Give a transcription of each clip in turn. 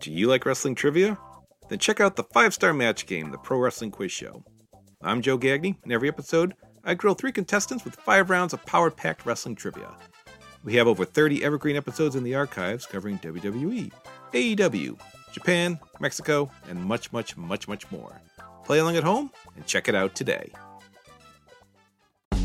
Do you like wrestling trivia? Then check out the five star match game, the Pro Wrestling Quiz Show. I'm Joe Gagney, and every episode, I grill three contestants with five rounds of power packed wrestling trivia. We have over 30 evergreen episodes in the archives covering WWE, AEW, Japan, Mexico, and much, much, much, much more. Play along at home and check it out today.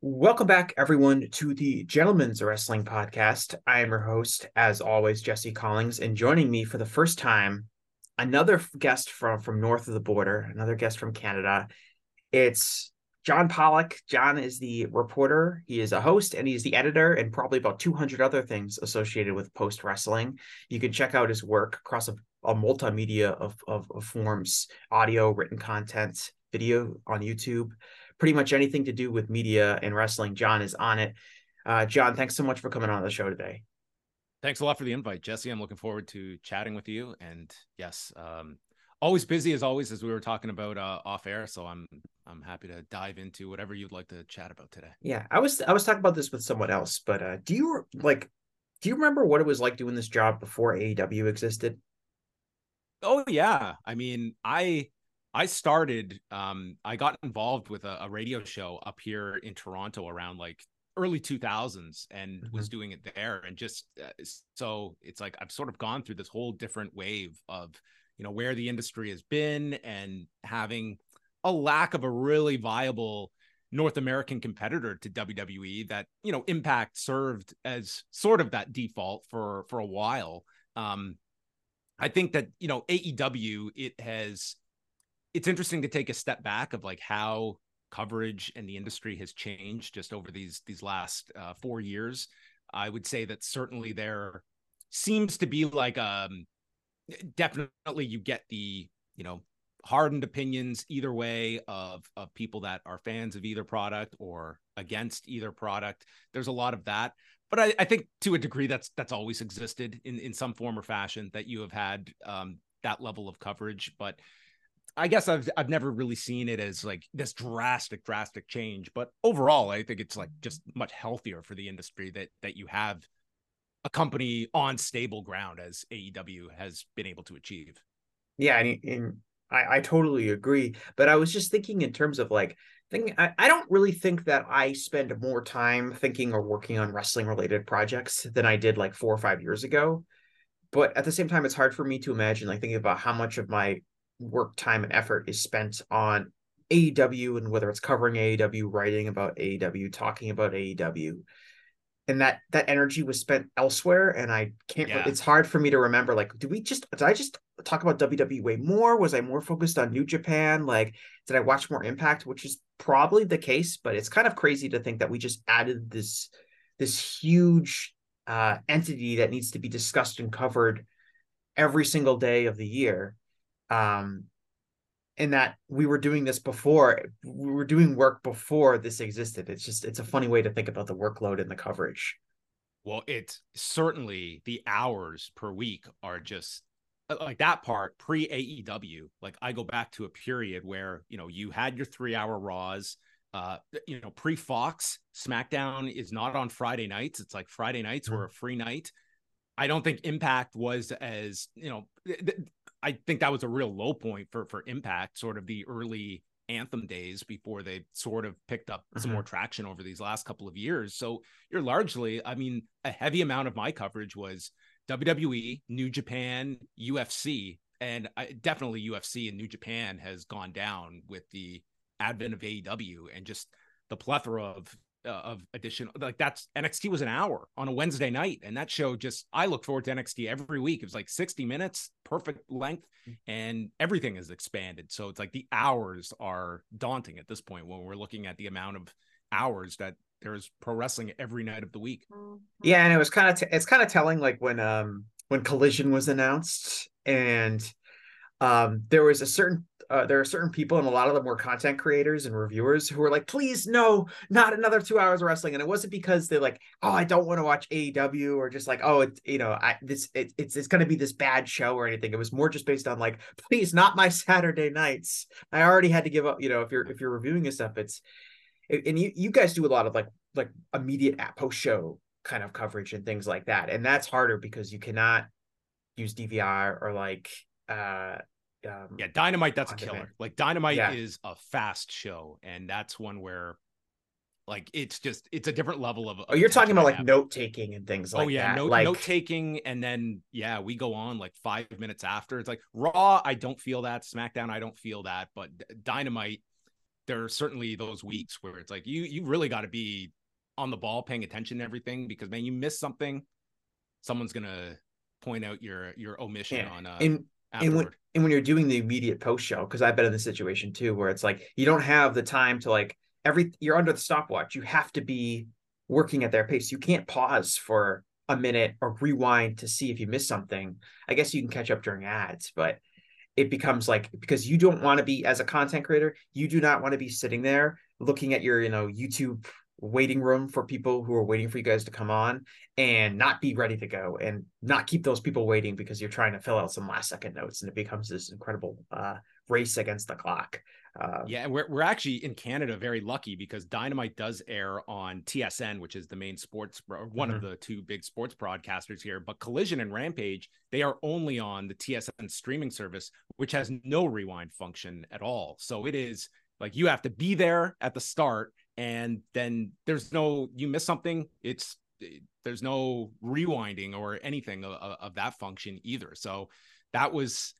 Welcome back, everyone, to the Gentlemen's Wrestling Podcast. I am your host, as always, Jesse Collings, and joining me for the first time, another guest from from north of the border, another guest from Canada. It's John Pollock. John is the reporter, he is a host, and he's the editor, and probably about 200 other things associated with post wrestling. You can check out his work across a, a multimedia of, of, of forms audio, written content, video on YouTube pretty much anything to do with media and wrestling, John is on it. Uh, John, thanks so much for coming on the show today. Thanks a lot for the invite, Jesse. I'm looking forward to chatting with you. And yes, um, always busy as always, as we were talking about uh, off air. So I'm I'm happy to dive into whatever you'd like to chat about today. Yeah, I was I was talking about this with someone else, but uh, do you like do you remember what it was like doing this job before AEW existed? Oh yeah, I mean, I I started, um, I got involved with a, a, radio show up here in Toronto around like early 2000s and mm-hmm. was doing it there. And just uh, so it's like I've sort of gone through this whole different wave of, you know, where the industry has been and having a lack of a really viable North American competitor to WWE that, you know, Impact served as sort of that default for for a while. Um, I think that, you know, AEW, it has it's interesting to take a step back of like how coverage and the industry has changed just over these these last uh, four years. I would say that certainly there seems to be like um definitely you get the you know hardened opinions either way of of people that are fans of either product or against either product. There's a lot of that, but I, I think to a degree that's that's always existed in in some form or fashion that you have had um, that level of coverage, but I guess I've I've never really seen it as like this drastic drastic change, but overall I think it's like just much healthier for the industry that that you have a company on stable ground as AEW has been able to achieve. Yeah, and, and I, I totally agree. But I was just thinking in terms of like thinking I, I don't really think that I spend more time thinking or working on wrestling related projects than I did like four or five years ago. But at the same time, it's hard for me to imagine like thinking about how much of my work time and effort is spent on AEW and whether it's covering AEW, writing about AEW, talking about AEW. And that that energy was spent elsewhere. And I can't yeah. it's hard for me to remember like, do we just did I just talk about WWE way more? Was I more focused on New Japan? Like, did I watch more impact? Which is probably the case, but it's kind of crazy to think that we just added this this huge uh entity that needs to be discussed and covered every single day of the year um in that we were doing this before we were doing work before this existed. It's just it's a funny way to think about the workload and the coverage. Well it's certainly the hours per week are just uh, like that part pre AEW like I go back to a period where you know you had your 3 hour raws uh you know pre Fox SmackDown is not on Friday nights. It's like Friday nights mm-hmm. were a free night. I don't think Impact was as you know th- I think that was a real low point for for Impact, sort of the early anthem days before they sort of picked up mm-hmm. some more traction over these last couple of years. So you're largely, I mean, a heavy amount of my coverage was WWE, New Japan, UFC, and I, definitely UFC and New Japan has gone down with the advent of AEW and just the plethora of uh, of addition like that's NXT was an hour on a Wednesday night and that show just I look forward to NXT every week it was like 60 minutes perfect length mm. and everything is expanded so it's like the hours are daunting at this point when we're looking at the amount of hours that there's pro wrestling every night of the week. Yeah, and it was kind of t- it's kind of telling like when um when Collision was announced and um there was a certain uh, there are certain people and a lot of them were content creators and reviewers who were like please no not another two hours of wrestling. And it wasn't because they're like oh i don't want to watch aew or just like oh it, you know i this it, it's it's going to be this bad show or anything. It was more just based on like please not my saturday nights. I already had to give up you know if you're if you're reviewing this stuff it's and you you guys do a lot of like like immediate at post show kind of coverage and things like that. And that's harder because you cannot use dvr or like uh um, yeah dynamite that's a killer demand. like dynamite Yeah. is a fast show and that's one where like it's just it's a different level of oh you're talking about like note taking and things like oh yeah that note, like note taking and then yeah we go on like five minutes after it's like raw i don't feel that smackdown i don't feel that but dynamite there are certainly those weeks where it's like you you really got to be on the ball paying attention to everything because man you miss something someone's gonna point out your your omission Yeah. on uh and and when, and when you're doing the immediate post show because i've been in this situation too where it's like you don't have the time to like every you're under the stopwatch. You have to be working at their pace. You can't pause for a minute or rewind to see if you missed something. I guess you can catch up during ads but it becomes like because you don't want to be as a content creator you do not want to be sitting there looking at your you know youtube waiting room for people who are waiting for you guys to come on and not be ready to go and not keep those people waiting because you're trying to fill out some last second notes and it becomes this incredible uh, race against the clock. Uh, Yeah, and we're we're actually in Canada very lucky because Dynamite does air on TSN, which is the main sports or one of the two big sports broadcasters here. But Collision and Rampage, they are only on the TSN streaming service, which has no rewind function at all. So it is like you have to be there at the start, and then there's no you miss something. It's there's no rewinding or anything of, of that function either. So that was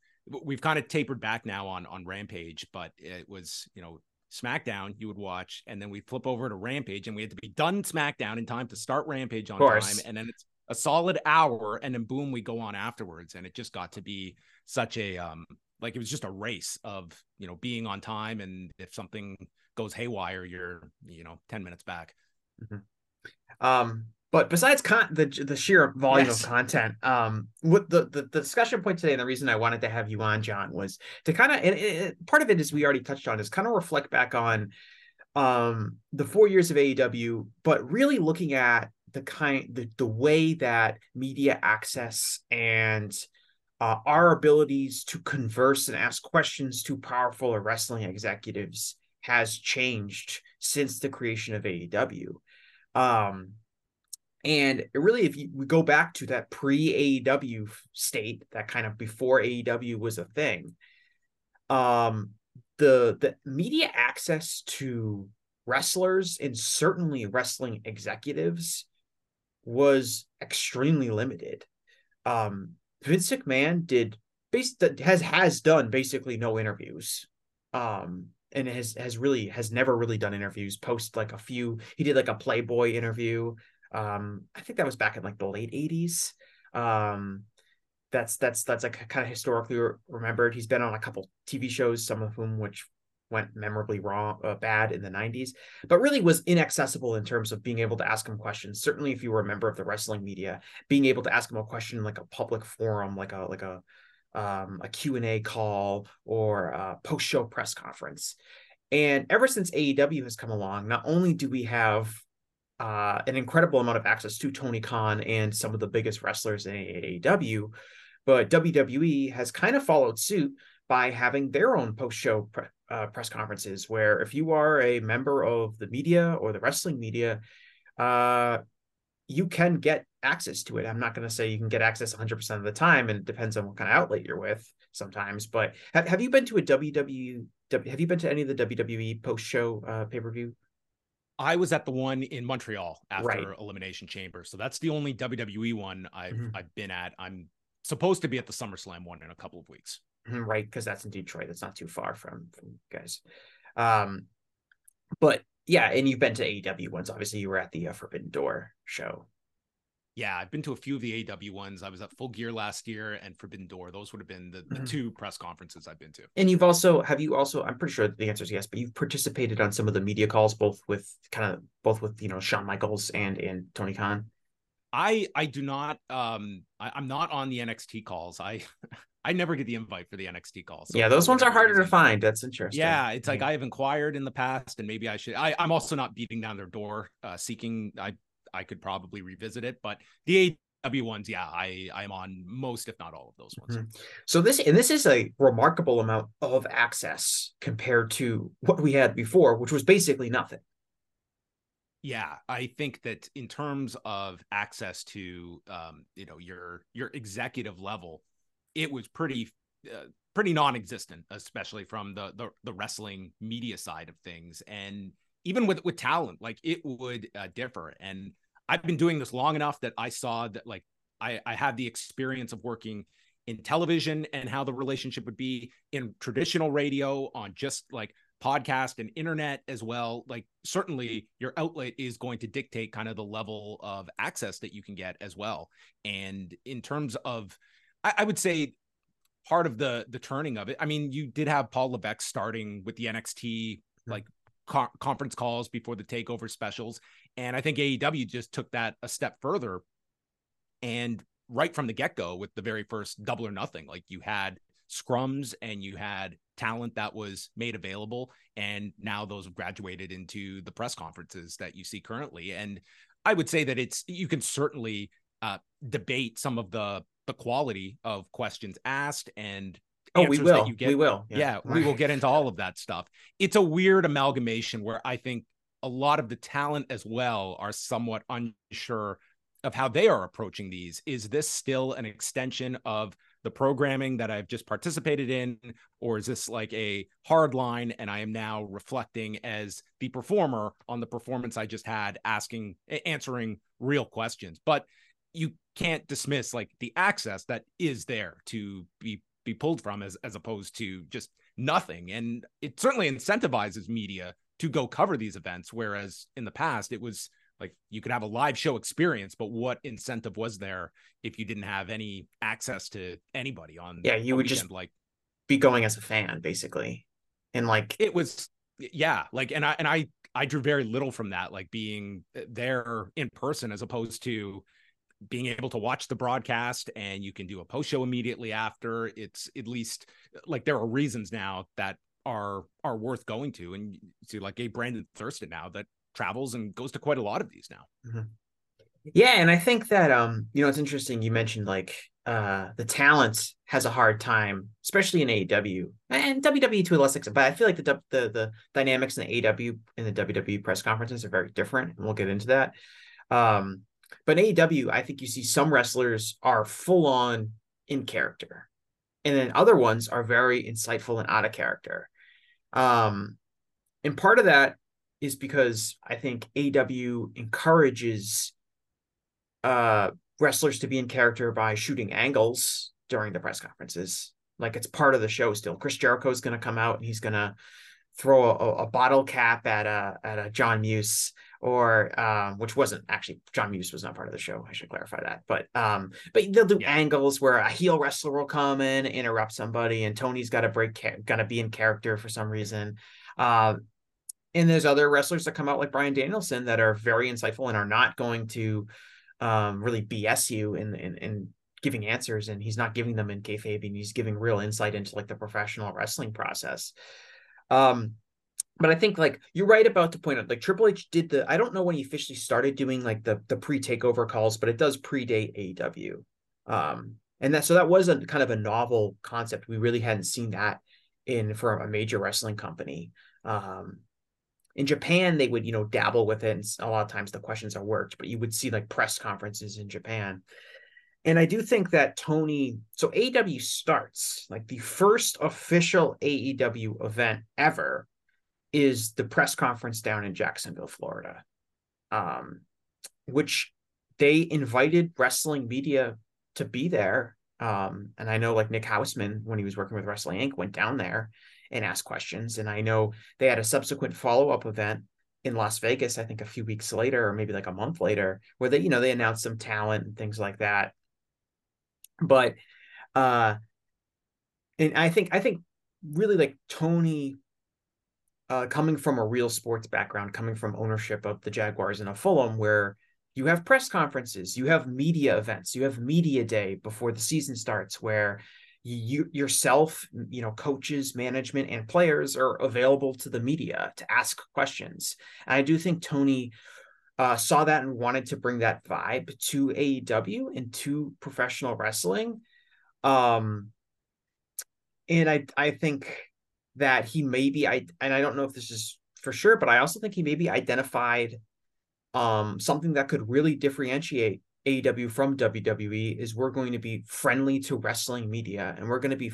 we've kind of tapered back now on on Rampage, but it was you know SmackDown you would watch, and then we flip over to Rampage, and we had to be done SmackDown in time to start Rampage on time, and then it's a solid hour, and then boom, we go on afterwards, and it just got to be such a um like it was just a race of you know being on time, and if something goes haywire, you're you know ten minutes back. Um, but besides con- the the sheer volume Yes. of content, um, what the, the the discussion point today and the reason I wanted to have you on, John, was to kind of and it, it- part of it is we already touched on is kind of reflect back on um the four years of AEW, but really looking at the kind the the way that media access and uh, our abilities to converse and ask questions to powerful wrestling executives has changed since the creation of AEW. Um, and really, if you, we go back to that pre AEW state, that kind of before AEW was a thing, um, the the media access to wrestlers and certainly wrestling executives was extremely limited. Um, Vince McMahon did base has has done basically no interviews. Um, and has has really has never really done interviews post like a few he did like a playboy interview um i think that was back in like the late 80s um that's that's that's like kind of historically re- remembered. He's been on a couple tv shows some of whom which went memorably wrong uh, bad in the 90s but really was inaccessible in terms of being able to ask him questions. Certainly if you were a member of the wrestling media being able to ask him a question in like a public forum like a like a um, a Q&A call or a post-show press conference. And ever since AEW has come along, not only do we have uh, an incredible amount of access to Tony Khan and some of the biggest wrestlers in AEW, but WWE has kind of followed suit by having their own post-show pre- uh, press conferences where if you are a member of the media or the wrestling media, uh, you can get access to it. I'm not going to say you can get access 100% of the time, and it depends on what kind of outlet you're with sometimes. But have, have you been to a WWE? Have you been to any of the WWE post show uh, pay per view? I was at the one in Montreal after Right. Elimination Chamber, so that's the only WWE one I've Mhm. I've been at. I'm supposed to be at the SummerSlam one in a couple of weeks. Right, because that's in Detroit. That's not too far from from you guys. Um, but yeah, and you've been to AEW ones. Obviously, you were at the uh, Forbidden Door show. Yeah, I've been to a few of the AW ones. I was at Full Gear last year and Forbidden Door. Those would have been the, the Mhm. two press conferences I've been to. And you've also have you also I'm pretty sure the answer is yes, but you've participated on some of the media calls, both with kind of both with you know Shawn Michaels and and Tony Khan. I I do not um I, I'm not on the NXT calls. I I never get the invite for the NXT calls. So yeah, those ones are harder to find. That's interesting. Yeah, it's like I have inquired in the past, and maybe I should. I, I'm also not beating down their door, uh, seeking. I I could probably revisit it, but the AW ones, yeah, I I am on most, if not all of those ones. Mhm. So this and this is a remarkable amount of access compared to what we had before, which was basically nothing. Yeah, I think that in terms of access to, um, you know, your your executive level, it was pretty uh, pretty non-existent, especially from the, the the wrestling media side of things, and even with with talent, like it would uh, differ. And I've been doing this long enough that I saw that, like, I I have the experience of working in television and how the relationship would be in traditional radio on just like podcast and internet as well. Like certainly your outlet is going to dictate kind of the level of access that you can get as well. And in terms of i, I would say part of the the turning of it i mean you did have paul levesque starting with the nxt like co- conference calls before the takeover specials. And i think aew just took that a step further and right from the get-go with the very first double or nothing like you had scrums and you had talent that was made available and now those have graduated into the press conferences that you see currently. And i would say that it's you can certainly uh, debate some of the the quality of questions asked and Oh, we will. you get we will. yeah, we will get into all of that stuff. It's a weird amalgamation where I think a lot of the talent as well are somewhat unsure of how they are approaching these. Is this still an extension of the programming that I've just participated in, or is this like a hard line and I am now reflecting as the performer on the performance I just had, asking, answering real questions? But you can't dismiss like the access that is there to be be pulled from as as opposed to just nothing and it certainly incentivizes media to go cover these events whereas in the past it was like you could have a live show experience but what incentive was there if you didn't have any access to anybody on Yeah, you would just- like be going as a fan, basically. And like it was yeah like and i and i i drew very little from that like being there in person as opposed to being able to watch the broadcast and you can do a post show immediately after it's at least like there are reasons now that are are worth going to. And see like a brandon thurston now that travels and goes to quite a lot of these now. Yeah, and I think that um, you know, it's interesting you mentioned like uh the talent has a hard time, especially in AEW and WWE to a less extent, but I feel like the the the dynamics in the AEW and the WWE press conferences are very different, and we'll get into that. Um, but in AEW, I think you see some wrestlers are full on in character, and then other ones are very insightful and out of character. Um, and part of that is because I think AEW encourages uh wrestlers to be in character by shooting angles during the press conferences. Like it's part of the show still. Chris Jericho is going to come out and he's going to throw a, a bottle cap at a at a John Muse or um, which wasn't actually John Muse was not part of the show. I should clarify that. But um, but they'll do Yeah. angles where a heel wrestler will come in, interrupt somebody, and Tony's got to break, got to be in character for some reason. Um, and there's other wrestlers that come out like Bryan Danielson that are very insightful and are not going to um, really BS you in, in in giving answers, and he's not giving them in kayfabe, and he's giving real insight into like the professional wrestling process. Um, but I think like you're right about to point out like Triple H did the I don't know when he officially started doing like the the pre takeover calls, but it does predate AEW. Um, and that so that was a kind of a novel concept. We really hadn't seen that in for a major wrestling company. Um, in Japan, they would, you know, dabble with it. And a lot of times the questions are worked, but you would see like press conferences in Japan. And I do think that Tony, so AEW starts like the first official AEW event ever is the press conference down in Jacksonville, Florida, um, which they invited wrestling media to be there. Um, and I know like Nick Hausman, when he was working with Wrestling Inc., went down there and asked questions. And I know they had a subsequent follow up event in Las Vegas, I think a few weeks later, or maybe like a month later, where they, you know, they announced some talent and things like that. But uh and I think I think really like Tony uh coming from a real sports background, coming from ownership of the Jaguars and a Fulham, where you have press conferences, you have media events, you have media day before the season starts, where you yourself, you know, coaches, management, and players are available to the media to ask questions. And I do think Tony uh, saw that and wanted to bring that vibe to AEW and to professional wrestling. Um, and I I think that he maybe I and I don't know if this is for sure, but I also think he maybe identified um something that could really differentiate AEW from WWE is we're going to be friendly to wrestling media and we're going to be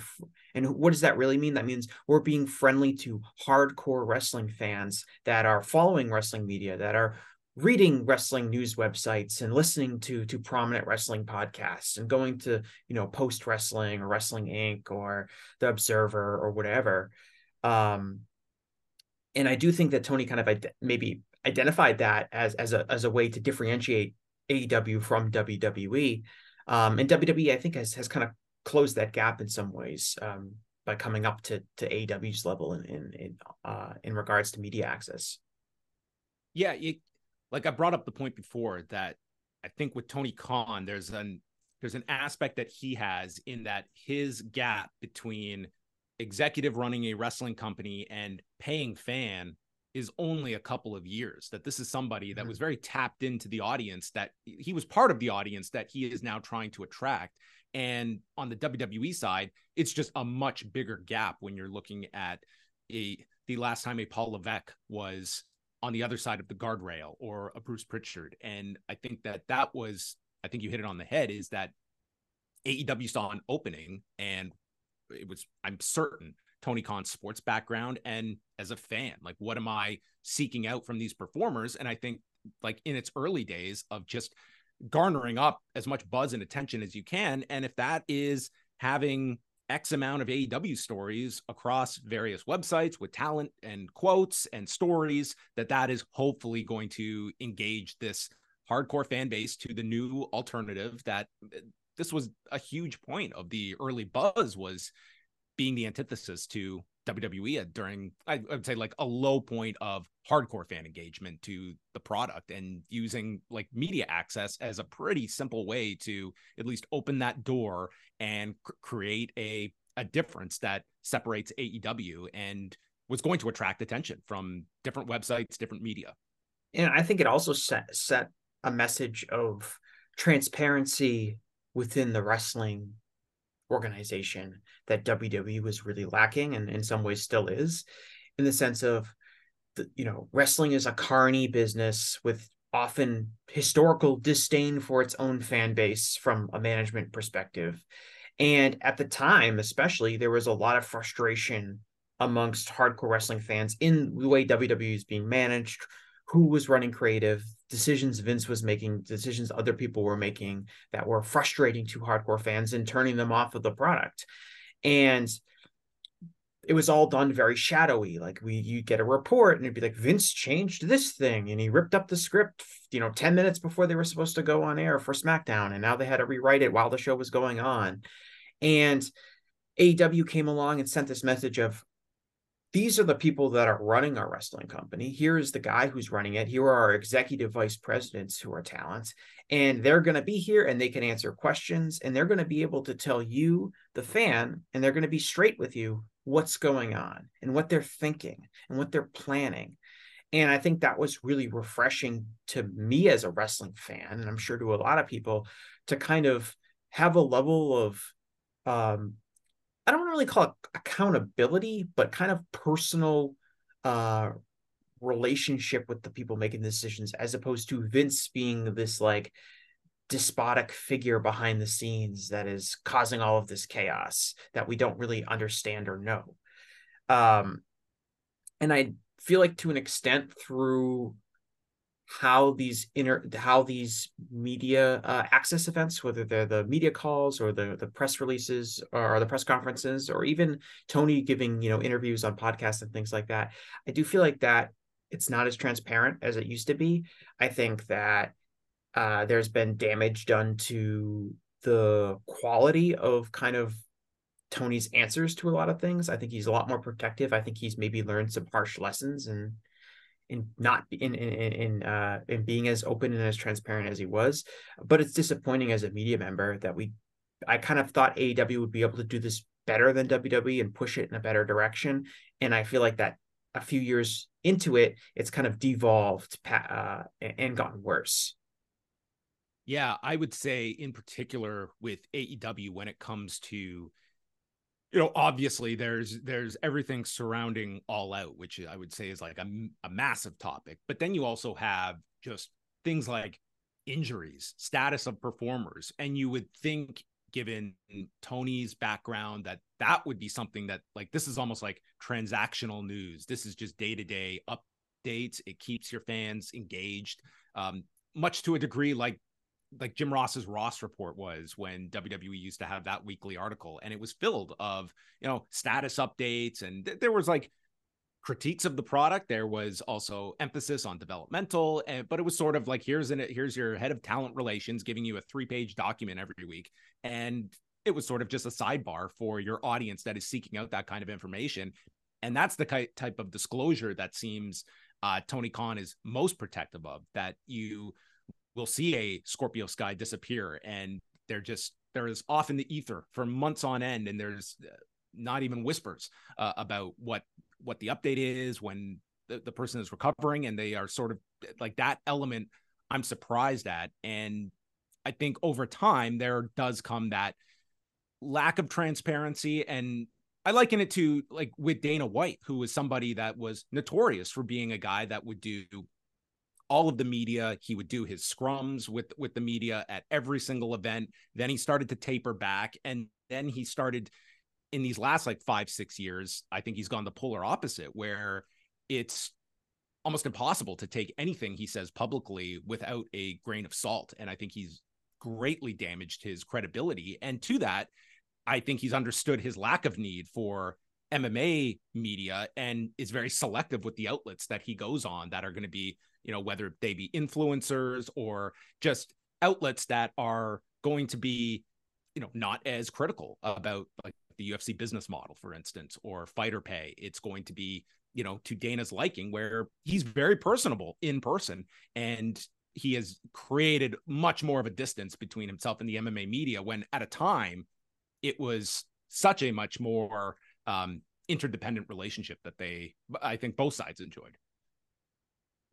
and what does that really mean? That means we're being friendly to hardcore wrestling fans that are following wrestling media that are reading wrestling news websites and listening to to prominent wrestling podcasts and going to you know post wrestling or wrestling inc or the observer or whatever um and i do think that tony kind of maybe identified that as as a as a way to differentiate AEW from WWE. Um, and WWE, I think, has has kind of closed that gap in some ways um, by coming up to to AEW's level in in in, uh, in regards to media access. Yeah, like I brought up the point before that I think with Tony Khan, there's an there's an aspect that he has in that his gap between executive running a wrestling company and paying fan is only a couple of years that this is somebody that mm-hmm. was very tapped into the audience that he was part of the audience that he is now trying to attract and on the WWE side it's just a much bigger gap when you're looking at a the last time a Paul Levesque was on the other side of the guardrail or a Bruce Pritchard and I think that that was I think you hit it on the head is that AEW saw an opening and it was I'm certain Tony Khan's sports background and as a fan. Like, what am I seeking out from these performers? And I think, like, in its early days of just garnering up as much buzz and attention as you can. And if that is having X amount of AEW stories across various websites with talent and quotes and stories, that that is hopefully going to engage this hardcore fan base to the new alternative that this was a huge point of the early buzz was being the antithesis to WWE during I would say like a low point of hardcore fan engagement to the product and using like media access as a pretty simple way to at least open that door and create a a difference that separates AEW and was going to attract attention from different websites, different media. And I think it also set set a message of transparency within the wrestling organization that WWE was really lacking and in some ways still is in the sense of the, you know wrestling is a carny business with often historical disdain for its own fan base from a management perspective. And at the time especially there was a lot of frustration amongst hardcore wrestling fans in the way WWE is being managed who was running creative decisions Vince was making, decisions other people were making that were frustrating to hardcore fans and turning them off of the product. And it was all done very shadowy. Like we you get a report and it'd be like Vince changed this thing and he ripped up the script, you know, 10 minutes before they were supposed to go on air for SmackDown. And now they had to rewrite it while the show was going on. And AEW came along and sent this message of these are the people that are running our wrestling company. Here is the guy who's running it. Here are our executive vice presidents who are talents. And they're going to be here and they can answer questions and they're going to be able to tell you, the fan, and they're going to be straight with you what's going on and what they're thinking and what they're planning. And I think that was really refreshing to me as a wrestling fan, and I'm sure to a lot of people, to kind of have a level of um, I don't really call it accountability, but kind of personal uh relationship with the people making the decisions as opposed to Vince being this like despotic figure behind the scenes that is causing all of this chaos that we don't really understand or know. Um and I feel like to an extent through how these inner how these media uh, access events whether they're the media calls or the the press releases or, the press conferences or even tony giving you know interviews on podcasts and things like that i do feel like that it's not as transparent as it used to be. I think that uh, there's been damage done to the quality of kind of Tony's answers to a lot of things. I think he's a lot more protective. I think he's maybe learned some harsh lessons and in not in in in uh in being as open and as transparent as he was. But it's disappointing as a media member that we I kind of thought AEW would be able to do this better than WWE and push it in a better direction. And I feel like that a few years into it, it's kind of devolved uh, and gotten worse. Yeah, I would say in particular with AEW when it comes to you know obviously there's there's everything surrounding all out which i would say is like a, a massive topic but then you also have just things like injuries status of performers and you would think given tony's background that that would be something that like this is almost like transactional news. This is just day-to-day updates. It keeps your fans engaged um, much to a degree like like Jim Ross's Ross report was when WWE used to have that weekly article, and it was filled of you know status updates, and th- there was like critiques of the product. There was also emphasis on developmental, and, eh, but it was sort of like here's an here's your head of talent relations giving you a three page document every week, and it was sort of just a sidebar for your audience that is seeking out that kind of information, and that's the type of disclosure that seems uh, Tony Khan is most protective of. That you we'll see a Scorpio Sky disappear and they're just there is off in the ether for months on end and there's uh, not even whispers uh, about what what the update is when the, the person is recovering and they are sort of like that element I'm surprised at. And I think over time there does come that lack of transparency and I liken it to like with Dana White, who was somebody that was notorious for being a guy that would do all of the media. He would do his scrums with with the media at every single event. Then he started to taper back, and then he started in these last like five six years. I think he's gone the polar opposite, where it's almost impossible to take anything he says publicly without a grain of salt. And I think he's greatly damaged his credibility. And to that, I think he's understood his lack of need for MMA media and is very selective with the outlets that he goes on that are going to be you know, whether they be influencers or just outlets that are going to be, you know, not as critical about like the UFC business model, for instance, or fighter pay. It's going to be, you know, to Dana's liking, where he's very personable in person and he has created much more of a distance between himself and the MMA media when at a time it was such a much more um, interdependent relationship that they, I think both sides enjoyed.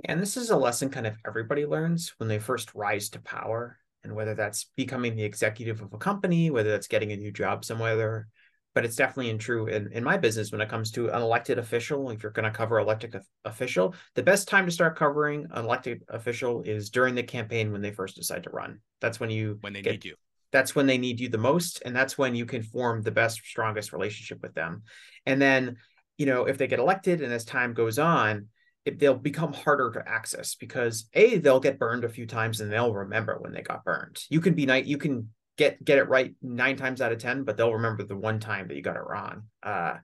And this is a lesson kind of everybody learns when they first rise to power, and whether that's becoming the executive of a company, whether that's getting a new job somewhere. But it's definitely true in, in my business when it comes to an elected official. If you're going to cover elected official, the best time to start covering an elected official is during the campaign when they first decide to run. That's when you when they get, need you. That's when they need you the most, and that's when you can form the best, strongest relationship with them. And then, you know, if they get elected, and as time goes on, it, they'll become harder to access because a they'll get burned a few times and they'll remember when they got burned. You can be night, you can get get it right nine times out of ten, but they'll remember the one time that you got it wrong. Uh,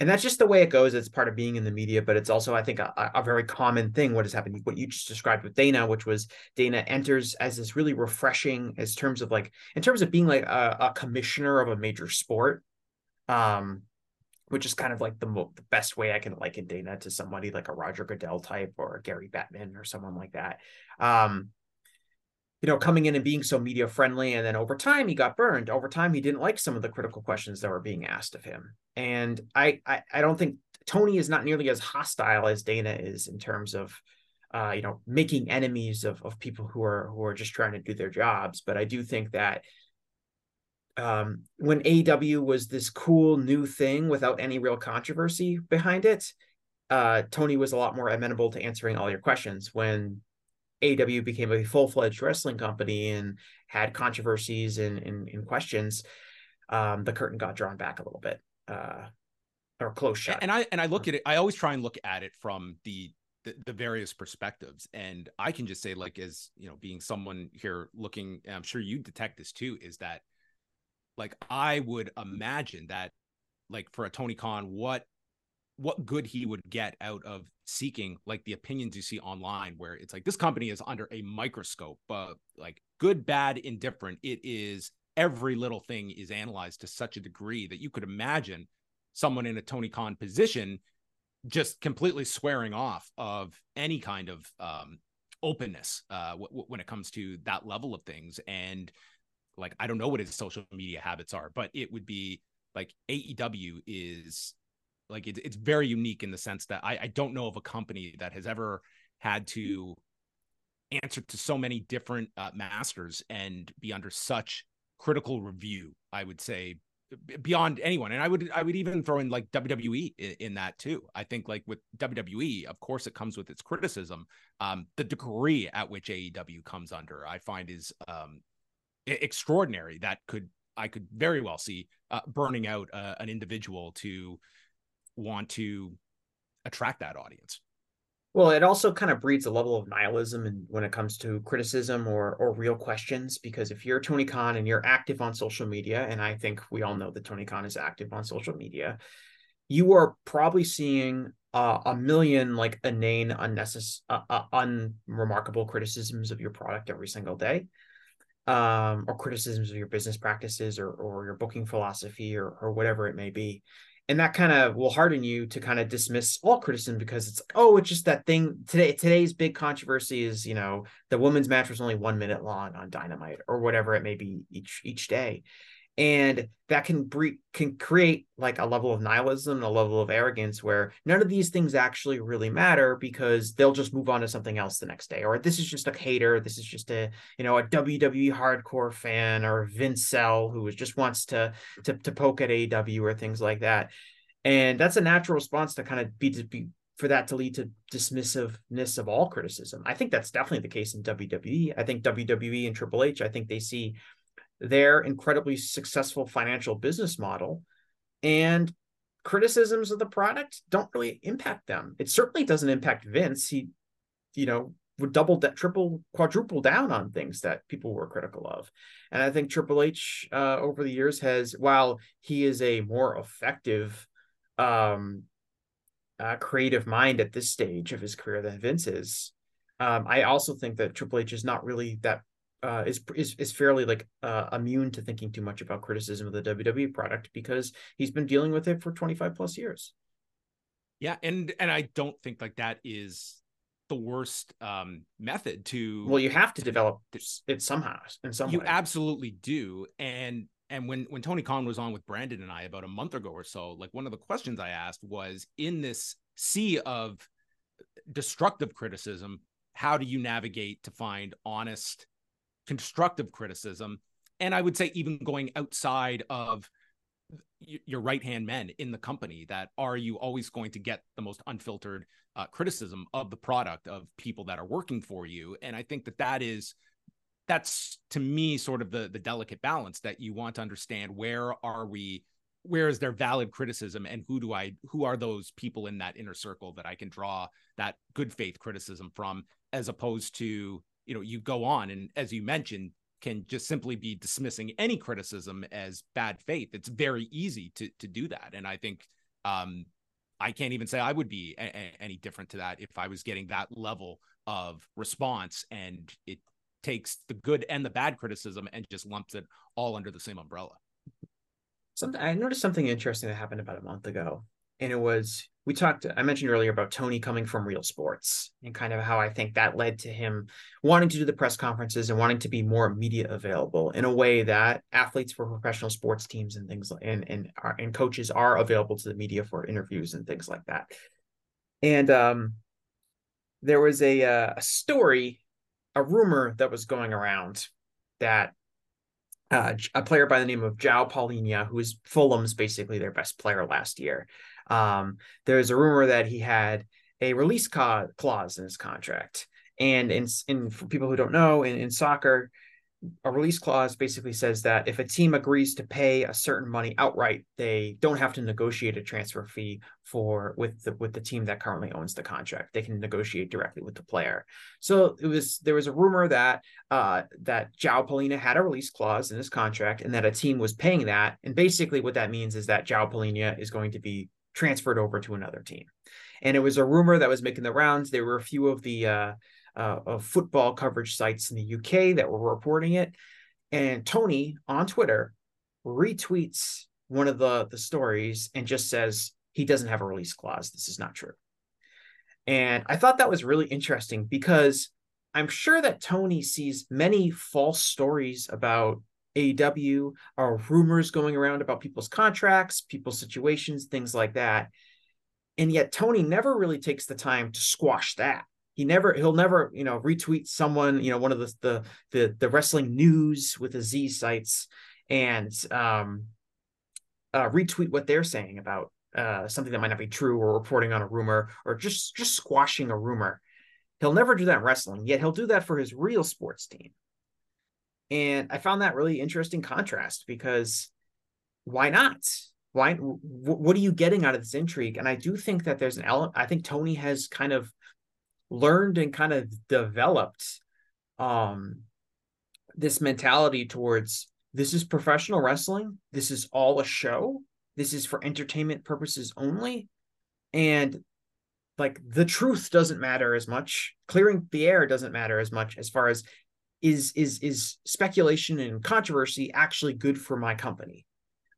and that's just the way it goes. It's part of being in the media, but it's also, I think, a, a very common thing. What has happened? What you just described with Dana, which was Dana enters as this really refreshing, as terms of like, in terms of being like a, a commissioner of a major sport. Um, which is kind of like the, mo- the best way I can liken Dana to somebody like a Roger Goodell type or Gary Bettman or someone like that. Um, you know, coming in and being so media friendly, and then over time he got burned. Over time, he didn't like some of the critical questions that were being asked of him. And I, I, I don't think Tony is not nearly as hostile as Dana is in terms of, uh, you know, making enemies of of people who are who are just trying to do their jobs. But I do think that um, when AEW was this cool new thing without any real controversy behind it, uh, Tony was a lot more amenable to answering all your questions. When AEW became a full fledged wrestling company and had controversies and, and, and questions, um, the curtain got drawn back a little bit, uh, or close shut. And I and I look at it. I always try and look at it from the the, the, various perspectives and i can just say like as you know being someone here looking i'm sure you detect this too is that like I would imagine that like for a Tony Khan, what what good he would get out of seeking like the opinions you see online where it's like this company is under a microscope but like good bad indifferent. It is every little thing is analyzed to such a degree that you could imagine someone in a tony khan position just completely swearing off of any kind of um, openness uh, w- when it comes to that level of things. And like i don't know what his social media habits are but it would be like aew is like it's it's very unique in the sense that I, I don't know of a company that has ever had to answer to so many different uh, masters and be under such critical review. I would say beyond anyone. And i would i would even throw in like wwe in, in, that too. I think like with wwe of course it comes with its criticism. Um the degree at which aew comes under i find is um extraordinary. That could i could very well see uh, burning out uh, an individual to want to attract that audience. Well, it also kind of breeds a level of nihilism and when it comes to criticism or or real questions. Because if you're Tony Khan and you're active on social media, and I think we all know that Tony Khan is active on social media, you are probably seeing uh, a million like inane, unnecessary, uh, uh, unremarkable criticisms of your product every single day, um, or criticisms of your business practices or or your booking philosophy or or whatever it may be and that kind of will harden you to kind of dismiss all criticism because it's like oh it's just that thing today today's big controversy is you know the women's match was only one minute long on dynamite or whatever it may be each each day and that can bre- can create like a level of nihilism a level of arrogance where none of these things actually really matter because they'll just move on to something else the next day or this is just a hater this is just a you know a WWE hardcore fan or Vince Vincel who just wants to to, to poke at AEW or things like that and that's a natural response to kind of be to be for that to lead to dismissiveness of all criticism. I think that's definitely the case in WWE. I think WWE and Triple H, I think they see their incredibly successful financial business model and criticisms of the product don't really impact them. It certainly doesn't impact Vince. He, you know, would double, that, triple, quadruple down on things that people were critical of. And I think Triple H uh, over the years has, while he is a more effective um, uh, creative mind at this stage of his career than Vince is, um, I also think that Triple H is not really that uh, is is is fairly like uh, immune to thinking too much about criticism of the WWE product because he's been dealing with it for 25 plus years. Yeah, and and I don't think like that is the worst um method to Well, you have to develop it somehow in some You way. absolutely do. And and when when Tony Khan was on with Brandon and I about a month ago or so, like one of the questions I asked was in this sea of destructive criticism, how do you navigate to find honest constructive criticism and i would say even going outside of your right hand men in the company that are you always going to get the most unfiltered uh, criticism of the product of people that are working for you? And i think that that is that's to me sort of the the delicate balance that you want to understand where are we where is there valid criticism and who do i who are those people in that inner circle that i can draw that good faith criticism from as opposed to you know you go on and as you mentioned can just simply be dismissing any criticism as bad faith. It's very easy to to do that. And i think um i can't even say i would be a- a- any different to that if i was getting that level of response and it takes the good and the bad criticism and just lumps it all under the same umbrella. Something i noticed something interesting that happened about a month ago and it was we talked i mentioned earlier about tony coming from real sports and kind of how i think that led to him wanting to do the press conferences and wanting to be more media available in a way that athletes for professional sports teams and things like and and, and coaches are available to the media for interviews and things like that. And um there was a uh, a story a rumor that was going around that uh, a player by the name of João Palhinha, who is Fulham's basically their best player last year, um, there's a rumor that he had a release ca- clause in his contract. And in, in for people who don't know, in, in soccer, a release clause basically says that if a team agrees to pay a certain money outright, they don't have to negotiate a transfer fee for with the with the team that currently owns the contract. They can negotiate directly with the player. So it was there was a rumor that uh, that João Palhinha had a release clause in his contract and that a team was paying that. And basically what that means is that João Palhinha is going to be transferred over to another team. And it was a rumor that was making the rounds. There were a few of the uh, uh, football coverage sites in the UK that were reporting it. And Tony on Twitter retweets one of the the stories and just says he doesn't have a release clause. This is not true. And I thought that was really interesting because I'm sure that Tony sees many false stories about AEW are rumors going around about people's contracts, people's situations, things like that. And yet Tony never really takes the time to squash that. He never he'll never, you know, retweet someone, you know, one of the the the, the wrestling news with the Z sites and um uh, retweet what they're saying about uh, something that might not be true or reporting on a rumor or just just squashing a rumor. He'll never do that in wrestling, yet he'll do that for his real sports team. And I found that really interesting contrast because why not? Why? W- what are you getting out of this intrigue? And I do think that there's an element. I think Tony has kind of learned and kind of developed um, this mentality towards this is professional wrestling. This is all a show. This is for entertainment purposes only. And like the truth doesn't matter as much. Clearing the air doesn't matter as much as far as is is is speculation and controversy actually good for my company?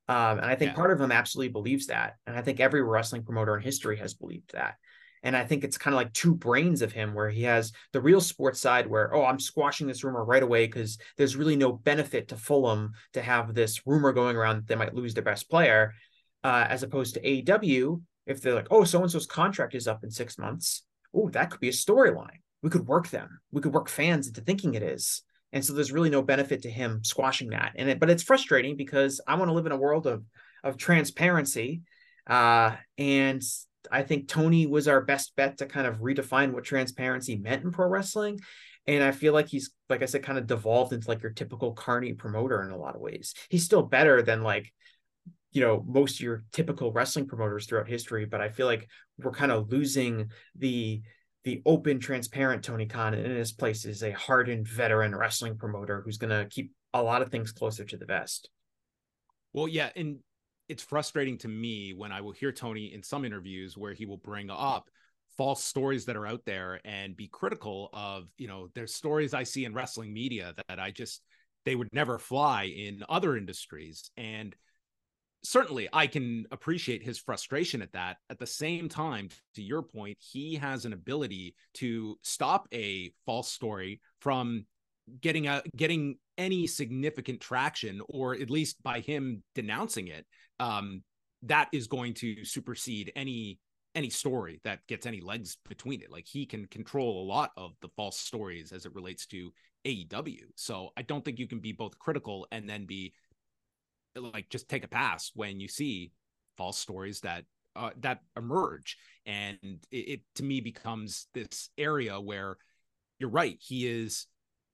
Um, and I think yeah. part of him absolutely believes that. And I think every wrestling promoter in history has believed that. And I think it's kind of like two brains of him where he has the real sports side where, oh, I'm squashing this rumor right away because there's really no benefit to Fulham to have this rumor going around that they might lose their best player, uh, as opposed to AEW. If they're like, oh, so and so's contract is up in six months, oh, that could be a storyline we could work them. We could work fans into thinking it is. And so there's really no benefit to him squashing that. And it, but it's frustrating because I want to live in a world of of transparency. Uh, and I think Tony was our best bet to kind of redefine what transparency meant in pro wrestling. And I feel like he's, like I said, kind of devolved into like your typical carny promoter in a lot of ways. He's still better than like, you know, most of your typical wrestling promoters throughout history. But I feel like we're kind of losing the the open, transparent Tony Khan, and in his place is a hardened veteran wrestling promoter who's going to keep a lot of things closer to the vest. Well, yeah, and it's frustrating to me when I will hear Tony in some interviews where he will bring up false stories that are out there and be critical of, you know, there's stories I see in wrestling media that I just they would never fly in other industries and certainly I can appreciate his frustration at that. At the same time, to your point, he has an ability to stop a false story from getting a getting any significant traction, or at least by him denouncing it. Um, that is going to supersede any any story that gets any legs between it. Like he can control a lot of the false stories as it relates to AEW. So I don't think you can be both critical and then be like just take a pass when you see false stories that uh, that emerge. And it, it, to me becomes this area where you're right. He is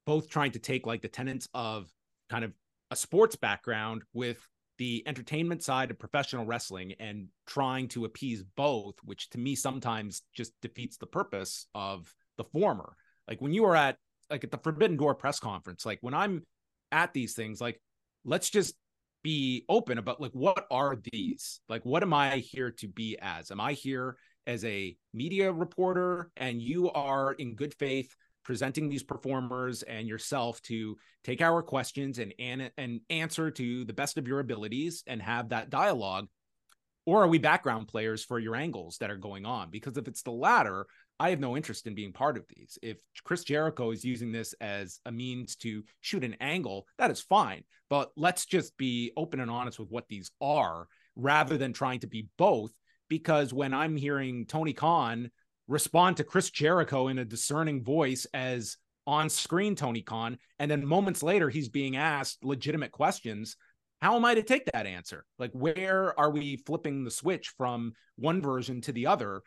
both trying to take like the tenets of kind of a sports background with the entertainment side of professional wrestling and trying to appease both which to me sometimes just defeats the purpose of the former. Like when you are at like at the forbidden door press conference like when i'm at these things like let's just be open about like what are these? Like what am i here to be as? Am i here as a media reporter and you are in good faith presenting these performers and yourself to take our questions and and, and answer to the best of your abilities and have that dialogue? Or are we background players for your angles that are going on? Because if it's the latter I have no interest in being part of these. If Chris Jericho is using this as a means to shoot an angle, that is fine. But let's just be open and honest with what these are rather than trying to be both. Because when I'm hearing Tony Khan respond to Chris Jericho in a discerning voice as on screen Tony Khan, and then moments later he's being asked legitimate questions, how am I to take that answer? Like, where are we flipping the switch from one version to the other?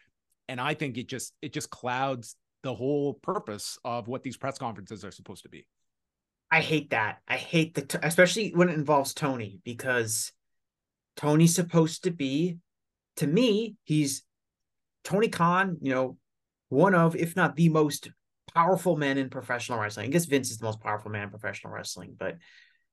And I think it just it just clouds the whole purpose of what these press conferences are supposed to be. I hate that. I hate the t- especially when it involves Tony because Tony's supposed to be to me he's Tony Khan, you know, one of if not the most powerful men in professional wrestling. I guess Vince is the most powerful man in professional wrestling, but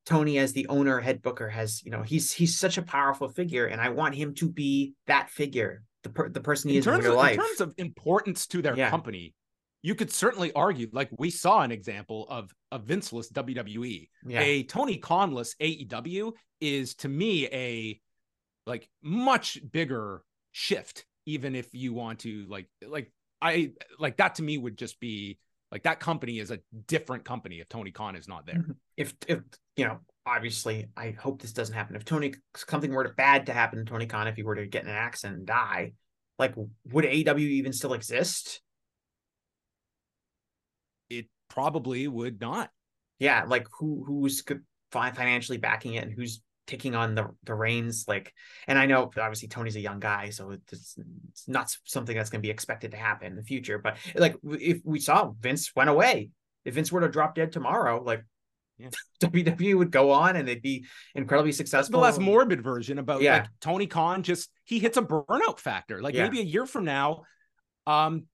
Tony as the owner, head booker has, you know, he's he's such a powerful figure, and I want him to be that figure, the per, the person he in is terms in real of, life. In terms of importance to their Yeah. company, you could certainly argue, like we saw an example of a Vinceless WWE. yeah, A Tony Khanless AEW is to me a like much bigger shift, even if you want to like like I like that to me would just be like that company is a different company if Tony Khan is not there. Mm-hmm. if if you know, obviously, I hope this doesn't happen. If Tony something were to bad to happen to Tony Khan, if he were to get in an accident and die, like would AEW even still exist? It probably would not. Yeah, like who who's financially backing it and who's taking on the the reins like and i know obviously tony's a young guy so it's, it's not something that's going to be expected to happen in the future but like if we saw vince went away if vince were to drop dead tomorrow like Yeah. wwe would go on and they'd be incredibly That's successful the less morbid version about Yeah. like Tony Khan just he hits a burnout factor. Like Yeah. maybe a year from now, um,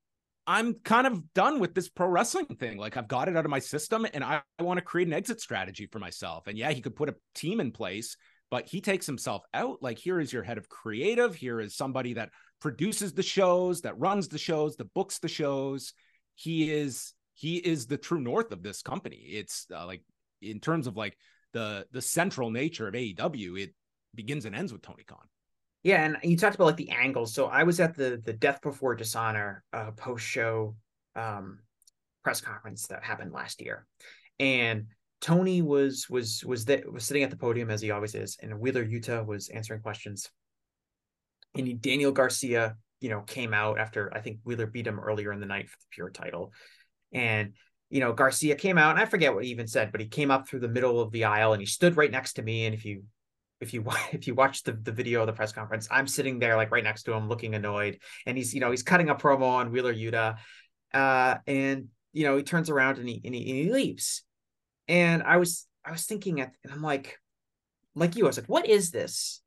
I'm kind of done with this pro wrestling thing. Like I've got it out of my system and I, I want to create an exit strategy for myself. And yeah, he could put a team in place, but he takes himself out. Like here is your head of creative. Here is somebody that produces the shows, that runs the shows, that books the shows. He is he is the true north of this company. It's uh, like in terms of like the the central nature of AEW, it begins and ends with Tony Khan. Yeah, and you talked about like the angles. So I was at the the Death Before Dishonor uh, post show um, press conference that happened last year, and Tony was was was that was sitting at the podium as he always is, and Wheeler Yuta was answering questions, and he- Daniel Garcia, you know, came out after I think Wheeler beat him earlier in the night for the pure title, and you know Garcia came out, and I forget what he even said, but he came up through the middle of the aisle and he stood right next to me, and if you if you if you watch the, the video of the press conference, I'm sitting there like right next to him, looking annoyed, and he's you know he's cutting a promo on Wheeler Yuta, uh, and you know he turns around and he and he, and he leaves, and I was I was thinking at and I'm like, like you, I was like, what is this,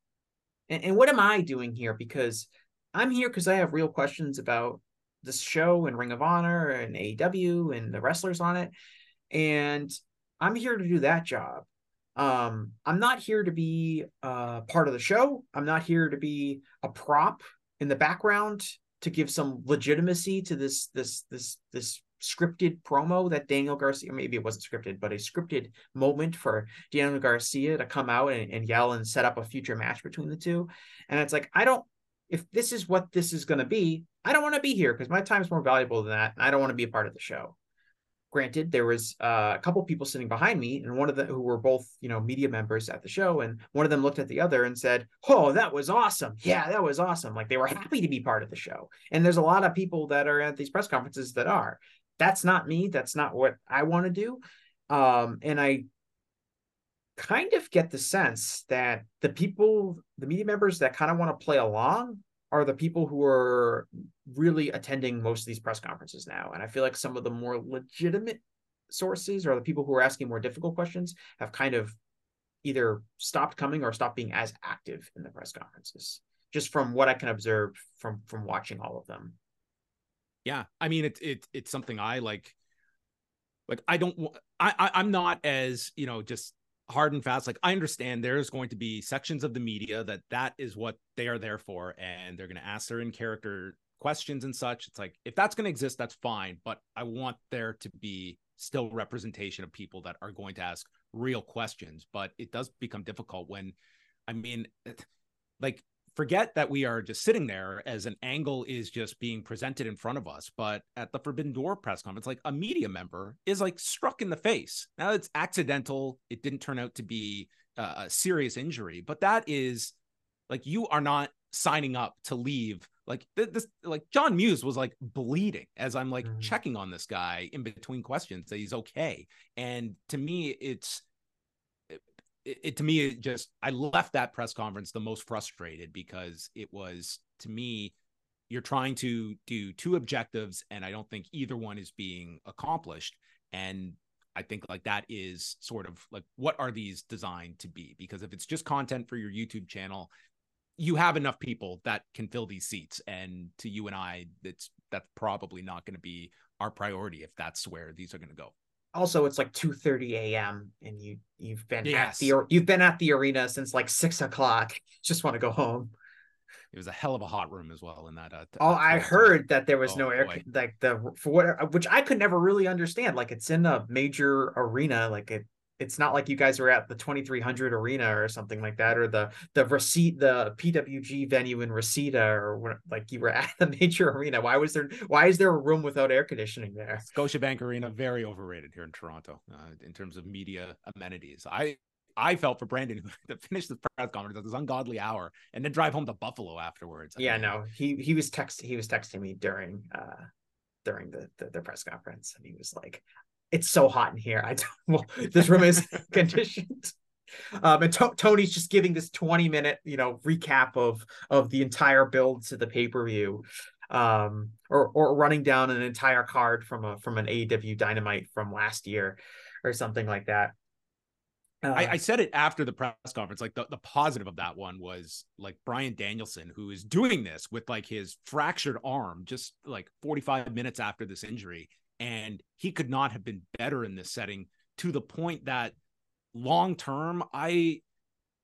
and, and what am I doing here? Because I'm here because I have real questions about this show and Ring of Honor and AEW and the wrestlers on it, and I'm here to do that job. Um i'm not here to be uh part of the show. I'm not here to be a prop in the background to give some legitimacy to this this this this scripted promo that daniel garcia maybe it wasn't scripted but a scripted moment for daniel garcia to come out and, and yell and set up a future match between the two. And it's like i don't if this is what this is going to be i don't want to be here because my time's more valuable than that and i don't want to be a part of the show. Granted there was uh, a couple people sitting behind me and one of them who were both you know media members at the show and one of them looked at the other and said oh that was awesome. Yeah that was awesome. Like they were happy to be part of the show. And there's a lot of people that are at these press conferences that are. That's not me. That's not what i want to do. Um, and i kind of get the sense that the people the media members that kind of want to play along are the people who are really attending most of these press conferences now. And I feel like some of the more legitimate sources or the people who are asking more difficult questions have kind of either stopped coming or stopped being as active in the press conferences. Just from what I can observe from from watching all of them. Yeah, I mean it's it, it's something I like. Like I don't, I, I I'm not as you know just hard and fast. Like I understand there's going to be sections of the media that that is what they are there for, and they're going to ask their in character questions and such. It's like if that's going to exist, that's fine. But I want there to be still representation of people that are going to ask real questions. But it does become difficult when, I mean, like forget that we are just sitting there as an angle is just being presented in front of us. But at the Forbidden Door press conference, like a media member is like struck in the face. Now it's accidental. It didn't turn out to be uh, a serious injury, but that is like you are not signing up to leave. Like th- this, like John Muse was like bleeding as I'm like Mhm. checking on this guy in between questions that he's okay. And to me, it's it, it to me it just I left that press conference the most frustrated because it was to me you're trying to do two objectives and I don't think either one is being accomplished. And I think like that is sort of like what are these designed to be? Because if it's just content for your YouTube channel you have enough people that can fill these seats. And to you and I it's that's probably not going to be our priority if that's where these are going to go also it's like 2 30 a.m and you you've been Yes. at the you've been at the arena since like six o'clock just want to go home It was a hell of a hot room as well in that. Uh, oh i heard that there was Oh, no air boy. like the for what which i could never really understand like it's in a major arena like it it's not like you guys were at the 2300 arena or something like that or the the receipt the pwg venue in reseda or what- like you were at the major arena why was there why is there a room without air conditioning there Scotiabank Arena very overrated here in Toronto uh, in terms of media amenities. I I felt for Brandon who to finish the press conference at this ungodly hour and then drive home to Buffalo afterwards. I yeah mean, no he he was text he was texting me during uh during the the, the press conference and he was like it's so hot in here i don't well, this room is conditioned um and To- tony's just giving this 20 minute you know recap of of the entire build to the pay-per-view um or or running down an entire card from a from an AEW dynamite from last year or something like that uh, I, I said it after the press conference. Like the, the positive of that one was like Bryan Danielson, who is doing this with like his fractured arm just like 45 minutes after this injury. And he could not have been better in this setting to the point that long term, I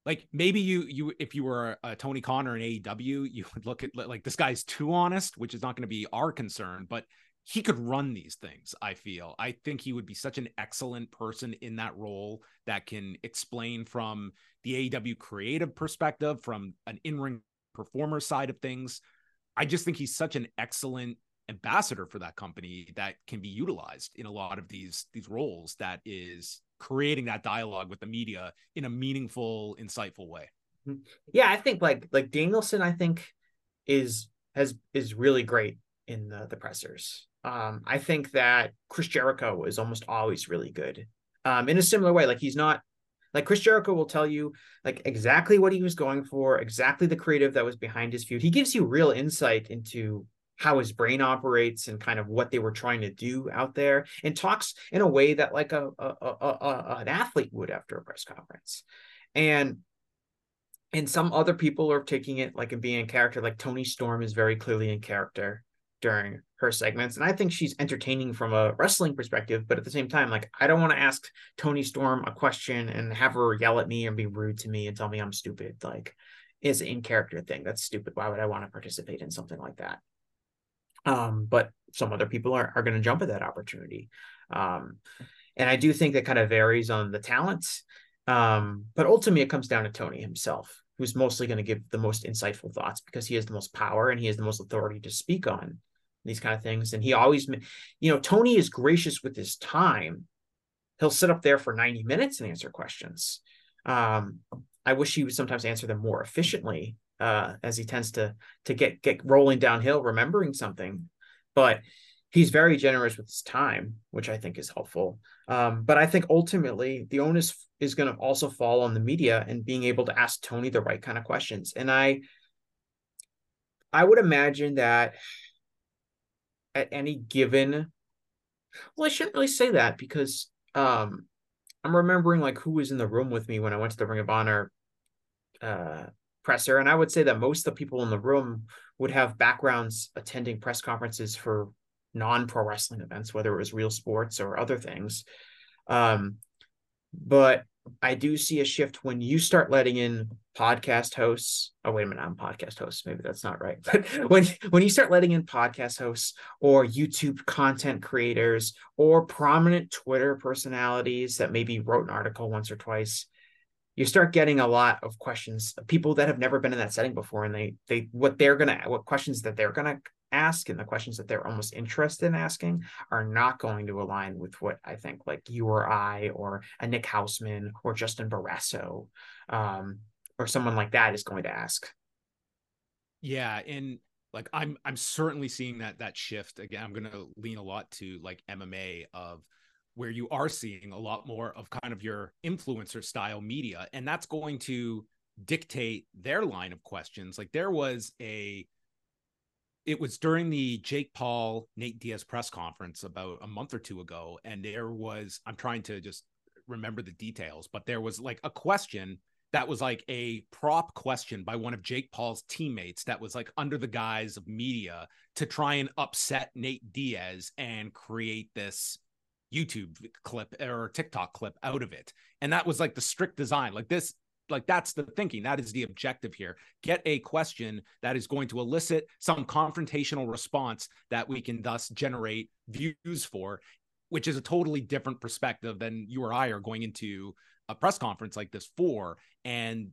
like maybe you you if you were a Tony Connor in AEW, you would look at like this guy's too honest, which is not going to be our concern, but he could run these things. I feel. I think he would be such an excellent person in that role that can explain from the AEW creative perspective, from an in-ring performer side of things. I just think he's such an excellent ambassador for that company that can be utilized in a lot of these these roles that is creating that dialogue with the media in a meaningful insightful way. Yeah i think like like danielson i think is has is really great in the the pressers. Um i think that chris jericho is almost always really good um in a similar way. Like he's not like chris jericho will tell you like exactly what he was going for exactly the creative that was behind his feud. He gives you real insight into how his brain operates and kind of what they were trying to do out there and talks in a way that like a, a, a, a an athlete would after a press conference. And and some other people are taking it like and being in character like Toni Storm is very clearly in character during her segments and i think she's entertaining from a wrestling perspective but at the same time like i don't want to ask Toni Storm a question and have her yell at me and be rude to me and tell me i'm stupid like is in character thing. That's stupid. Why would i want to participate in something like that um but some other people are, are going to jump at that opportunity. Um and i do think that kind of varies on the talent um but ultimately it comes down to tony himself who's mostly going to give the most insightful thoughts because he has the most power and he has the most authority to speak on these kind of things. And he always you know tony is gracious with his time. He'll sit up there for 90 minutes and answer questions. Um i wish he would sometimes answer them more efficiently uh as he tends to to get get rolling downhill remembering something. But he's very generous with his time which i think is helpful. Um but i think ultimately the onus is going to also fall on the media and being able to ask tony the right kind of questions. And i i would imagine that at any given well i shouldn't really say that because um i'm remembering like who was in the room with me when i went to the ring of honor uh presser and i would say that most of the people in the room would have backgrounds attending press conferences for non-pro wrestling events whether it was real sports or other things um but I do see a shift when you start letting in podcast hosts. Oh, wait a minute, I'm podcast hosts. Maybe that's not right. But when when you start letting in podcast hosts or YouTube content creators or prominent Twitter personalities that maybe wrote an article once or twice, you start getting a lot of questions. People that have never been in that setting before, and they they what they're gonna what questions that they're gonna ask and the questions that they're almost interested in asking are not going to align with what I think like you or I or a Nick Hausman or Justin Barrasso um, or someone like that is going to ask. Yeah, and like I'm I'm certainly seeing that that shift again. I'm to lean a lot to like MMA of where you are seeing a lot more of kind of your influencer style media and that's going to dictate their line of questions. Like there was a it was during the Jake Paul Nate Diaz press conference about a month or two ago and there was I'm trying to just remember the details but there was like a question that was like a prop question by one of Jake Paul's teammates that was like under the guise of media to try and upset Nate Diaz and create this YouTube clip or TikTok clip out of it. And that was like the strict design. Like this, like that's the thinking. That is the objective here. Get a question that is going to elicit some confrontational response that we can thus generate views for, which is a totally different perspective than you or I are going into a press conference like this for. And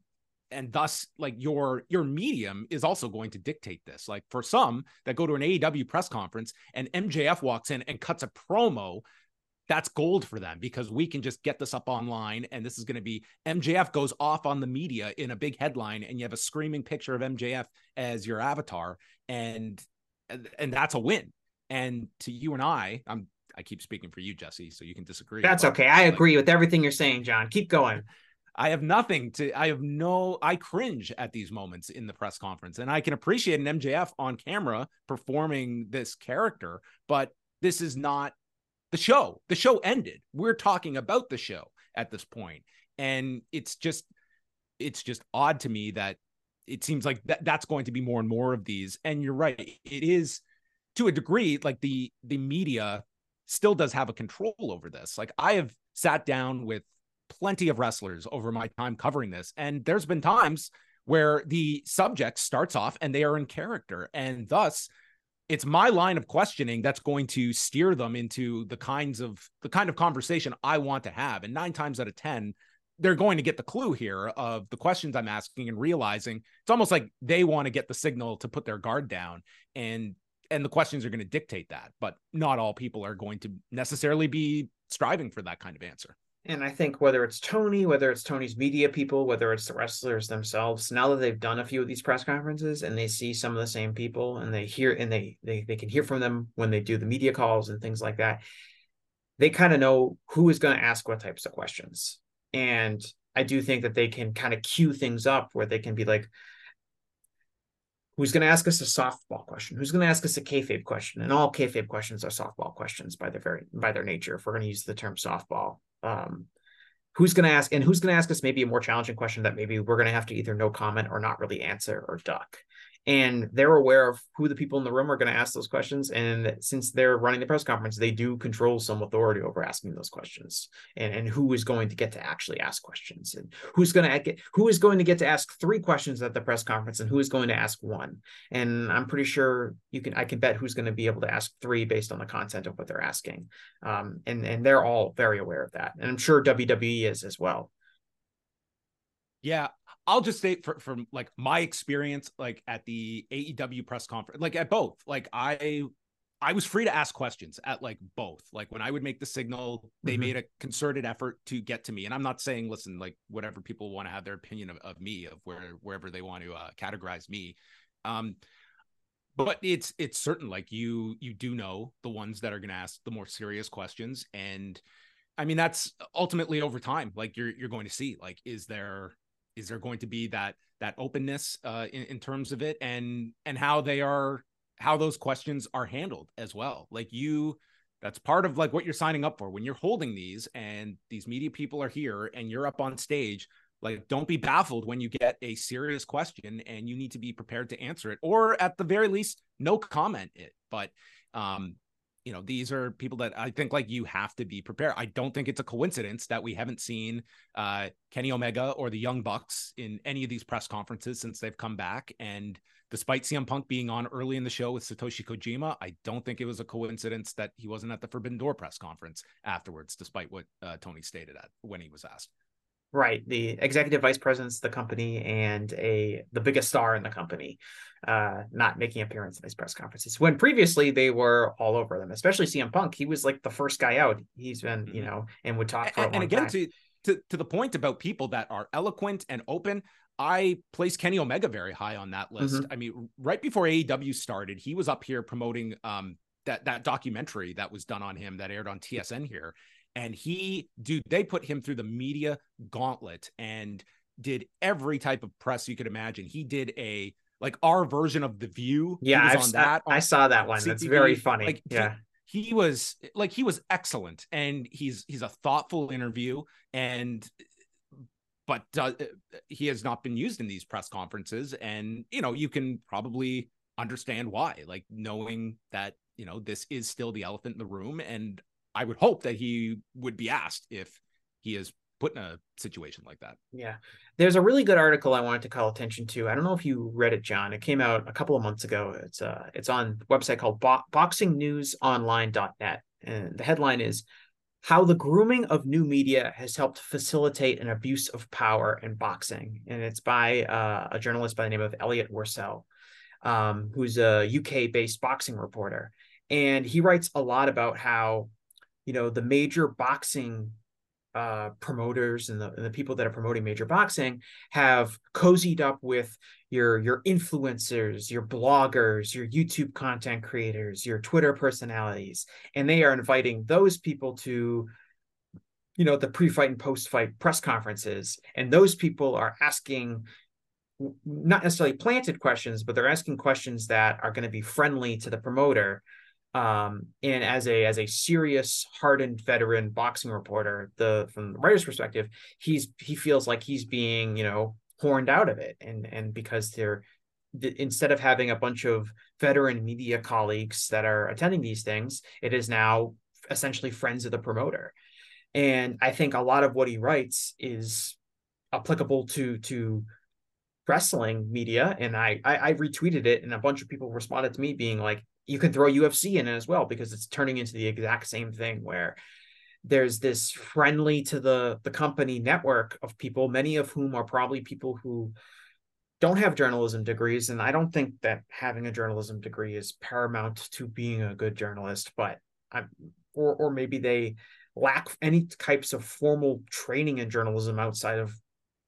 and thus like your your medium is also going to dictate this like for some that go to an AEW press conference and MJF walks in and cuts a promo that's gold for them because we can just get this up online and this is going to be MJF goes off on the media in a big headline and you have a screaming picture of MJF as your avatar and and that's a win. And to you and I I'm I keep speaking for you Jesse so you can disagree That's okay. I like, agree with everything you're saying John. Keep going. I have nothing to, I have no, I cringe at these moments in the press conference. And I can appreciate an MJF on camera performing this character, but this is not the show. The show ended. We're talking about the show at this point. And it's just, it's just odd to me that it seems like that, that's going to be more and more of these. And you're right. It is to a degree like the, the media still does have a control over this. Like I have sat down with plenty of wrestlers over my time covering this. And there's been times where the subject starts off and they are in character. And thus, it's my line of questioning that's going to steer them into the kinds of the kind of conversation I want to have. And nine times out of 10, they're going to get the clue here of the questions I'm asking and realizing it's almost like they want to get the signal to put their guard down. And and the questions are going to dictate that, but not all people are going to necessarily be striving for that kind of answer. And I think whether it's Tony, whether it's Tony's media people, whether it's the wrestlers themselves, now that they've done a few of these press conferences and they see some of the same people and they hear and they they, they can hear from them when they do the media calls and things like that, they kind of know who is going to ask what types of questions. And I do think that they can kind of cue things up where they can be like, who's going to ask us a softball question? Who's going to ask us a kayfabe question? And all kayfabe questions are softball questions by their very by their nature. If we're going to use the term softball, um, who's going to ask and who's going to ask us maybe a more challenging question that maybe we're going to have to either no comment or not really answer or duck and they're aware of who the people in the room are going to ask those questions and since they're running the press conference they do control some authority over asking those questions and, and who is going to get to actually ask questions and who's going to get who is going to get to ask three questions at the press conference and who is going to ask one. And i'm pretty sure you can i can bet who's going to be able to ask three based on the content of what they're asking. Um, and and they're all very aware of that and i'm sure wwe is as well. Yeah, I'll just say for, from like my experience, like at the AEW press conference, like at both, like I, I was free to ask questions at like both. Like when I would make the signal, they mm-hmm. made a concerted effort to get to me. And I'm not saying, listen, like whatever people want to have their opinion of, of me, of where wherever they want to uh, categorize me. Um, but it's it's certain like you you do know the ones that are going to ask the more serious questions and i mean that's ultimately over time like you're you're going to see like is there is there going to be that that openness uh, in, in terms of it and and how they are how those questions are handled as well? Like you that's part of like what you're signing up for. When you're holding these and these media people are here and you're up on stage like don't be baffled when you get a serious question and you need to be prepared to answer it or at the very least no comment it. But um you know these are people that i think like you have to be prepared. I don't think it's a coincidence that we haven't seen uh kenny omega or the young bucks in any of these press conferences since they've come back. And despite cm punk being on early in the show with satoshi kojima i don't think it was a coincidence that he wasn't at the forbidden door press conference afterwards despite what uh, tony stated at when he was asked right the executive vice presidents of the company and a the biggest star in the company uh not making appearance in these press conferences when previously they were all over them especially CM Punk he was like the first guy out he's been you mm-hmm. know and would talk for and, and again time. to to to the point about people that are eloquent and open I place Kenny Omega very high on that list. Mm-hmm. I mean, right before AEW started, he was up here promoting um, that that documentary that was done on him that aired on TSN here, and he, dude, they put him through the media gauntlet and did every type of press you could imagine. He did a like our version of the View. Yeah, I, on that. I, on, I saw that one. CTV. That's very funny. Like, yeah. He, he was like he was excellent and he's he's a thoughtful interview and but uh, he has not been used in these press conferences and you know you can probably understand why like knowing that you know this is still the elephant in the room and I would hope that he would be asked if he is put in a situation like that. Yeah. There's a really good article I wanted to call attention to. I don't know if you read it, John. It came out a couple of months ago. It's uh it's on a website called bo- boxingnewsonline.net. And the headline is how the grooming of new media has helped facilitate an abuse of power in boxing. And it's by uh, a journalist by the name of Elliot Worsell, um, who's a UK based boxing reporter. And he writes a lot about how, you know, the major boxing uh, promoters and the, and the people that are promoting major boxing have cozied up with your your influencers your bloggers your youtube content creators your twitter personalities and they are inviting those people to you know the pre-fight and post-fight press conferences. And those people are asking not necessarily planted questions but they're asking questions that are going to be friendly to the promoter um, and as a as a serious hardened veteran boxing reporter the from the writer's perspective he's he feels like he's being you know horned out of it. And and because they're instead of having a bunch of veteran media colleagues that are attending these things it is now essentially friends of the promoter. And i think a lot of what he writes is applicable to to wrestling media. And I, I i retweeted it and a bunch of people responded to me being like you can throw UFC in it as well because it's turning into the exact same thing where there's this friendly to the the company network of people many of whom are probably people who don't have journalism degrees. And i don't think that having a journalism degree is paramount to being a good journalist but i'm or or maybe they lack any types of formal training in journalism outside of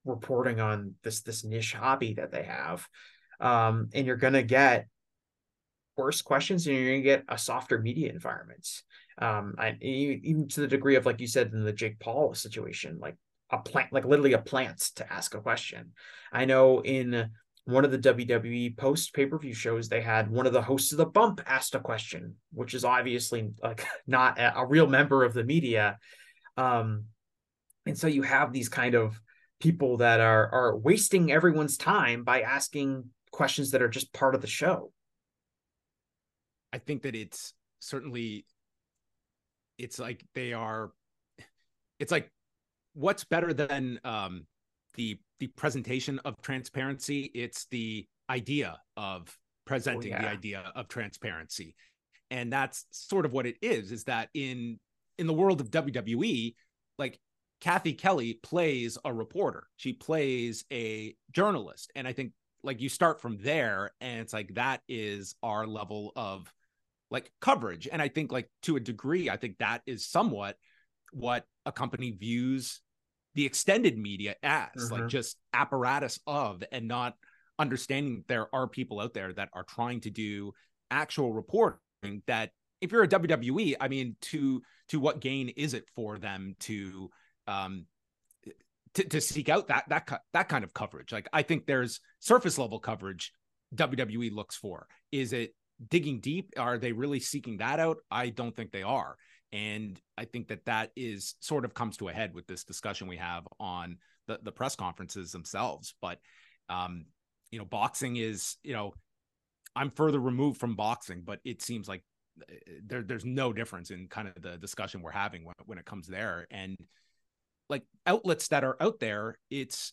reporting on this this niche hobby that they have. Um, and you're going to get worse questions and you're going to get a softer media environment um I, even to the degree of like you said in the jake paul situation like a plant like literally a plant to ask a question. I know in one of the wwe post pay-per-view shows they had one of the hosts of the bump asked a question which is obviously like not a, a real member of the media. Um and so you have these kind of people that are are wasting everyone's time by asking questions that are just part of the show I think that it's certainly it's like they are it's like what's better than um the the presentation of transparency? It's the idea of presenting oh, yeah. the idea of transparency. And that's sort of what it is is that in in the world of WWE like Cathy Kelley plays a reporter. She plays a journalist. And I think like you start from there and it's like that is our level of like coverage. And I think like to a degree, I think that is somewhat what a company views the extended media as mm-hmm. like just apparatus of and not understanding there are people out there that are trying to do actual reporting that if you're a WWE, I mean, to to what gain is it for them to um to, to seek out that that that kind of coverage? Like I think there's surface level coverage WWE looks for. Is it digging deep are they really seeking that out? I don't think they are. And i think that that is sort of comes to a head with this discussion we have on the, the press conferences themselves. But um you know boxing is you know i'm further removed from boxing but it seems like uh, there, there's no difference in kind of the discussion we're having when, when it comes there. And like outlets that are out there it's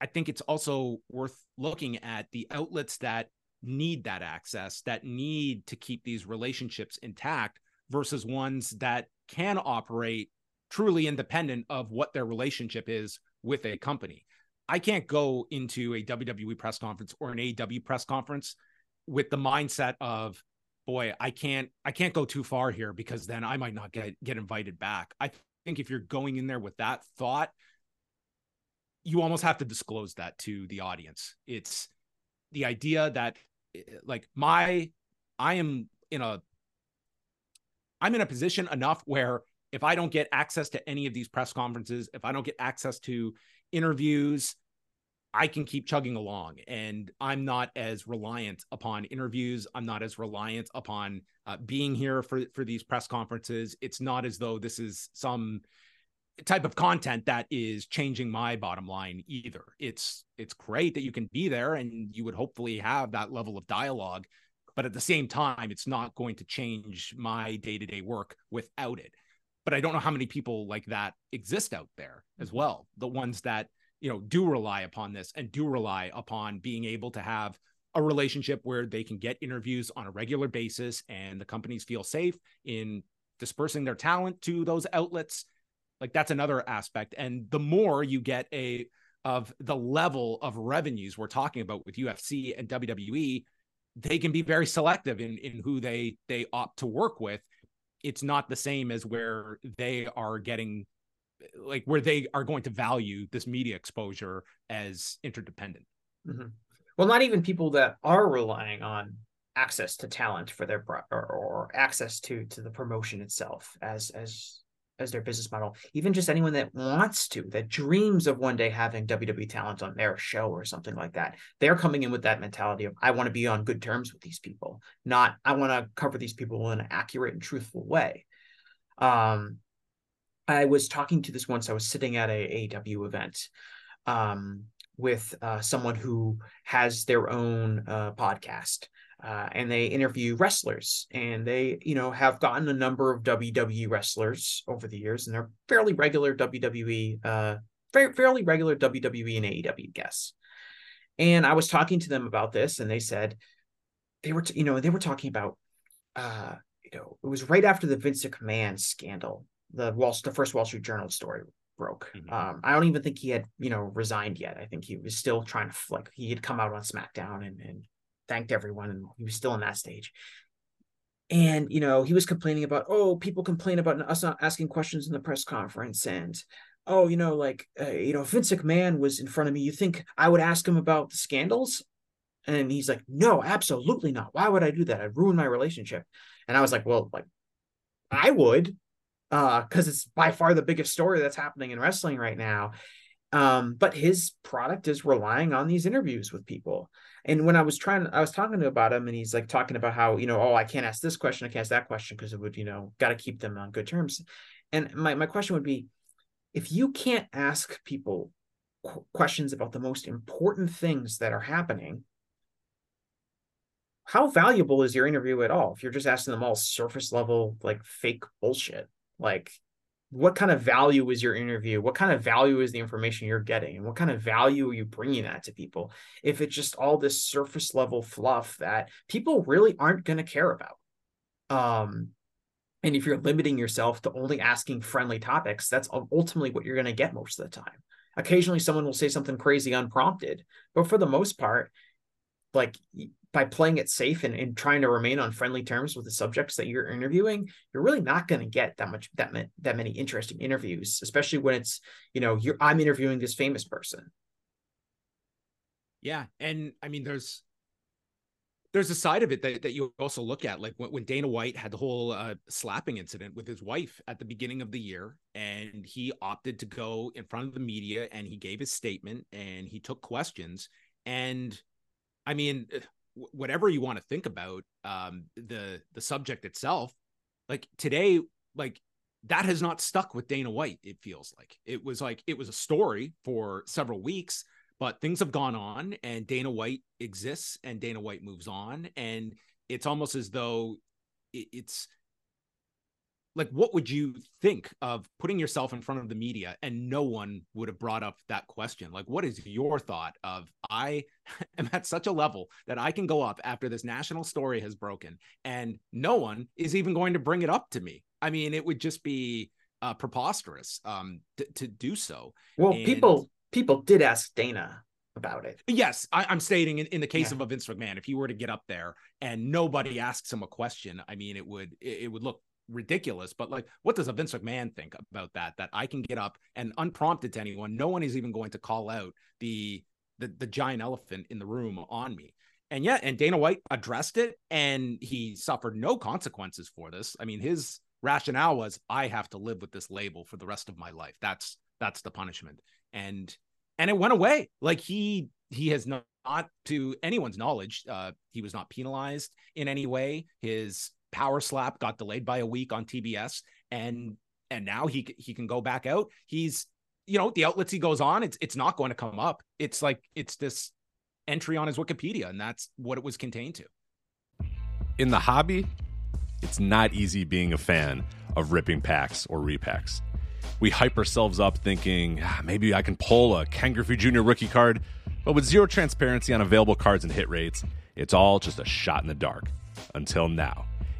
i think it's also worth looking at the outlets that need that access, that need to keep these relationships intact versus ones that can operate truly independent of what their relationship is with a company. I can't go into a WWE press conference or an AEW press conference with the mindset of boy, I can't I can't go too far here because then I might not get get invited back. I think if you're going in there with that thought, you almost have to disclose that to the audience. It's the idea that like my I am in a I'm in a position enough where if I don't get access to any of these press conferences, if I don't get access to interviews, I can keep chugging along and I'm not as reliant upon interviews. I'm not as reliant upon uh, being here for, for these press conferences. It's not as though this is some type of content that is changing my bottom line either. It's it's great that you can be there and you would hopefully have that level of dialogue but at the same time, it's not going to change my day to day work without it. But I don't know how many people like that exist out there as mm-hmm. well. The ones that, you know, do rely upon this and do rely upon being able to have a relationship where they can get interviews on a regular basis and the companies feel safe in dispersing their talent to those outlets. Like that's another aspect. And the more you get a of the level of revenues we're talking about with UFC and WWE, they can be very selective in in who they they opt to work with. It's not the same as where they are getting like where they are going to value this media exposure as interdependent. Mm-hmm. Well, not even people that are relying on access to talent for their or, or access to to the promotion itself as as as their business model. Even just anyone that wants to, that dreams of one day having WWE talent on their show or something like that. They're coming in with that mentality of I want to be on good terms with these people, not I want to cover these people in an accurate and truthful way. Um, I was talking to this once. I was sitting at a AEW event um, with uh, someone who has their own uh, podcast uh, and they interview wrestlers and they you know have gotten a number of wwe wrestlers over the years and they're fairly regular wwe uh fairly regular wwe and aew guests and i was talking to them about this and they said they were t- you know they were talking about uh you know it was right after the vince mcmahon scandal the wall the first wall street journal story broke. Mm-hmm. Um, I don't even think he had, you know, resigned yet. I think he was still trying to like he had come out on SmackDown and, and thanked everyone and he was still in that stage. And you know he was complaining about oh people complain about us not asking questions in the press conference and oh you know like uh, you know vince mcmahon was in front of me you think i would ask him about the scandals? And he's like no absolutely not. Why would i do that? I'd ruin my relationship. And i was like well like i would uh because it's by far the biggest story that's happening in wrestling right now. Um but his product is relying on these interviews with people and when I was trying, I was talking to about him, and he's like talking about how you know, oh, I can't ask this question, I can't ask that question because it would, you know, got to keep them on good terms. And my my question would be, if you can't ask people qu- questions about the most important things that are happening, how valuable is your interview at all? If you're just asking them all surface level, like fake bullshit, like what kind of value is your interview? What kind of value is the information you're getting? And what kind of value are you bringing that to people? If it's just all this surface level fluff that people really aren't going to care about. Um and if you're limiting yourself to only asking friendly topics that's ultimately what you're going to get most of the time. Occasionally someone will say something crazy unprompted but for the most part like by playing it safe and, and trying to remain on friendly terms with the subjects that you're interviewing, you're really not going to get that much that that many interesting interviews, especially when it's you know you're I'm interviewing this famous person. Yeah, and I mean there's there's a side of it that, that you also look at like when, when dana white had the whole uh, slapping incident with his wife at the beginning of the year and he opted to go in front of the media and he gave his statement and he took questions and i mean whatever you want to think about um, the the subject itself, like today, like that has not stuck with Dana White. It feels like it was like it was a story for several weeks, but things have gone on, and Dana White exists, and Dana White moves on, and it's almost as though it's like what would you think of putting yourself in front of the media and no one would have brought up that question like what is your thought of i am at such a level that i can go up after this national story has broken and no one is even going to bring it up to me i mean it would just be uh, preposterous um to, to do so well and... people people did ask dana about it. Yes, I, am stating in, in the case yeah. of a Vince McMahon, if he were to get up there and nobody asks him a question, I mean, it would it, it would look ridiculous. But like, what does a Vince McMahon think about that? That I can get up and unprompted to anyone, no one is even going to call out the the, the giant elephant in the room on me. And yeah, and Dana White addressed it and he suffered no consequences for this. I mean, his rationale was I have to live with this label for the rest of my life. That's that's the punishment. And and it went away. Like he he has not, not to anyone's knowledge, uh, he was not penalized in any way. His power slap got delayed by a week on TBS, and and now he he can go back out. He's you know the outlets he goes on, it's it's not going to come up. It's like it's this entry on his Wikipedia, and that's what it was contained to. in the hobby, it's not easy being a fan of ripping packs or repacks. We hype ourselves up thinking ah, maybe I can pull a Ken Griffey Jr. rookie card, but with zero transparency on available cards and hit rates, it's all just a shot in the dark. Until now.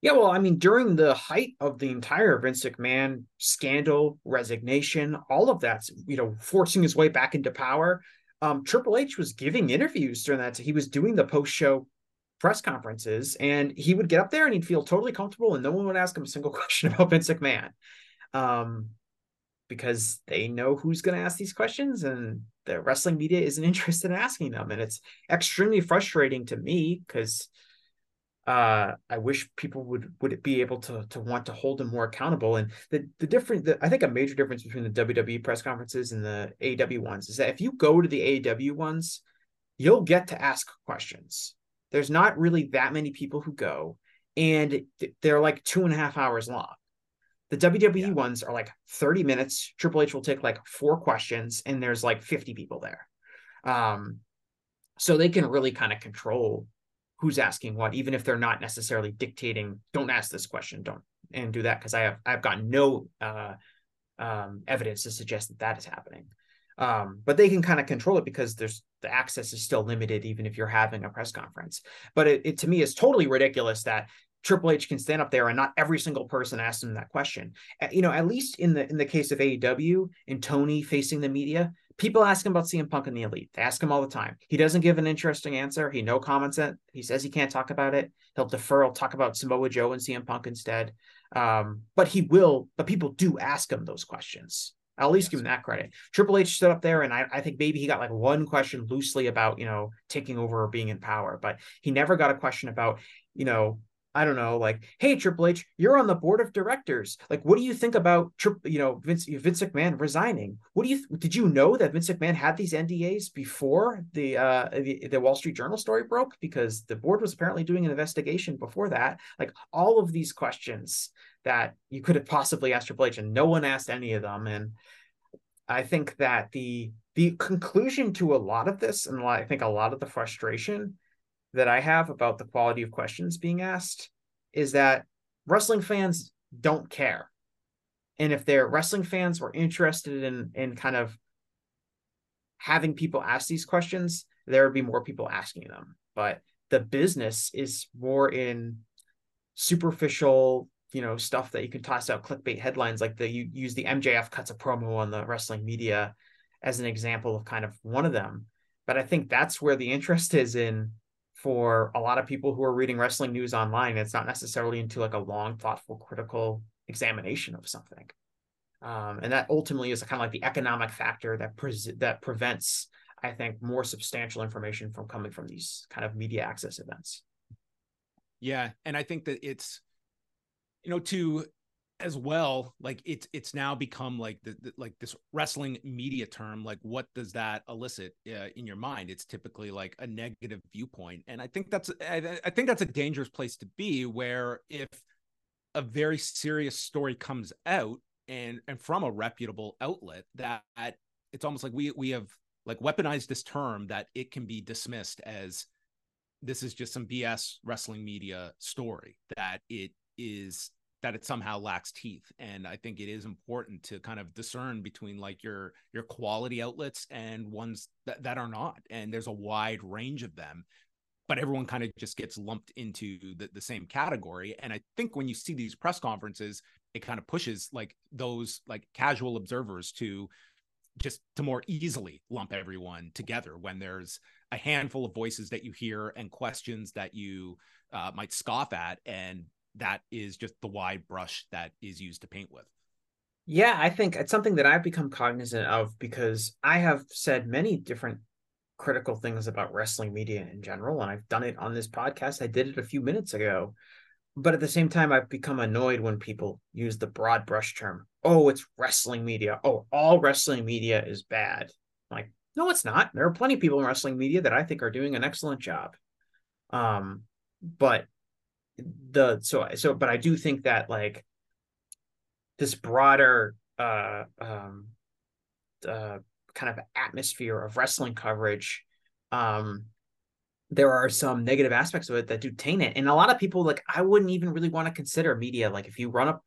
Yeah, well, I mean, during the height of the entire Vince McMahon scandal, resignation, all of that's you know forcing his way back into power. Um, Triple H was giving interviews during that. He was doing the post-show press conferences, and he would get up there and he'd feel totally comfortable, and no one would ask him a single question about Vince McMahon, um, because they know who's going to ask these questions, and the wrestling media isn't interested in asking them, and it's extremely frustrating to me because uh, I wish people would would be able to to want to hold him more accountable. And the the different, the, I think a major difference between the WWE press conferences and the AEW ones is that if you go to the AEW ones, you'll get to ask questions. There's not really that many people who go, and they're like two and a half hours long. The WWE yeah. ones are like 30 minutes. Triple H will take like four questions, and there's like 50 people there. Um, so they can really kind of control who's asking what, even if they're not necessarily dictating, don't ask this question, don't and do that because I have I've got no uh, um, evidence to suggest that that is happening. Um, but they can kind of control it because there's the access is still limited, even if you're having a press conference. But it, it to me is totally ridiculous that Triple H can stand up there and not every single person asks him that question. You know, at least in the in the case of AEW and Tony facing the media, people ask him about CM Punk and the Elite. They ask him all the time. He doesn't give an interesting answer. He no comments it. He says he can't talk about it. He'll defer. He'll talk about Samoa Joe and CM Punk instead. Um, but he will. But people do ask him those questions. I'll at least yes. give him that credit. Triple H stood up there, and I, I think maybe he got like one question loosely about you know taking over or being in power, but he never got a question about you know I don't know, like, hey, Triple H, you're on the board of directors. Like, what do you think about, you know, Vince, Vince McMahon resigning? What do you, did you know that Vince McMahon had these NDAs before the, uh, the, the Wall Street Journal story broke? Because the board was apparently doing an investigation before that. Like, all of these questions that you could have possibly asked Triple H, and no one asked any of them. And I think that the, the conclusion to a lot of this, and I think a lot of the frustration that I have about the quality of questions being asked is that wrestling fans don't care. And if their wrestling fans were interested in in kind of having people ask these questions, there would be more people asking them. But the business is more in superficial, you know, stuff that you can toss out clickbait headlines like the you use the MJF cuts a promo on the wrestling media as an example of kind of one of them. But I think that's where the interest is in for a lot of people who are reading wrestling news online. It's not necessarily into like a long, thoughtful, critical examination of something. Um, and that ultimately is kind of like the economic factor that pre- that prevents, I think, more substantial information from coming from these kind of media access events. Yeah, and I think that it's, you know, to as well like it's it's now become like the, the, like this wrestling media term like what does that elicit uh, in your mind? It's typically like a negative viewpoint. And i think that's I, I think that's a dangerous place to be where if a very serious story comes out and and from a reputable outlet that it's almost like we we have like weaponized this term that it can be dismissed as this is just some bs wrestling media story that it is that it somehow lacks teeth and i think it is important to kind of discern between like your your quality outlets and ones that, that are not and there's a wide range of them but everyone kind of just gets lumped into the, the same category and i think when you see these press conferences it kind of pushes like those like casual observers to just to more easily lump everyone together when there's a handful of voices that you hear and questions that you uh, might scoff at and that is just the wide brush that is used to paint with. Yeah i think it's something that i've become cognizant of because i have said many different critical things about wrestling media in general and i've done it on this podcast. I did it a few minutes ago. But at the same time i've become annoyed when people use the broad brush term oh it's wrestling media. Oh all wrestling media is bad. Like no it's not. There are plenty of people in wrestling media that i think are doing an excellent job. Um but the so so but i do think that like this broader uh um uh kind of atmosphere of wrestling coverage um there are some negative aspects of it that do taint it. And a lot of people like I wouldn't even really want to consider media. Like if you run up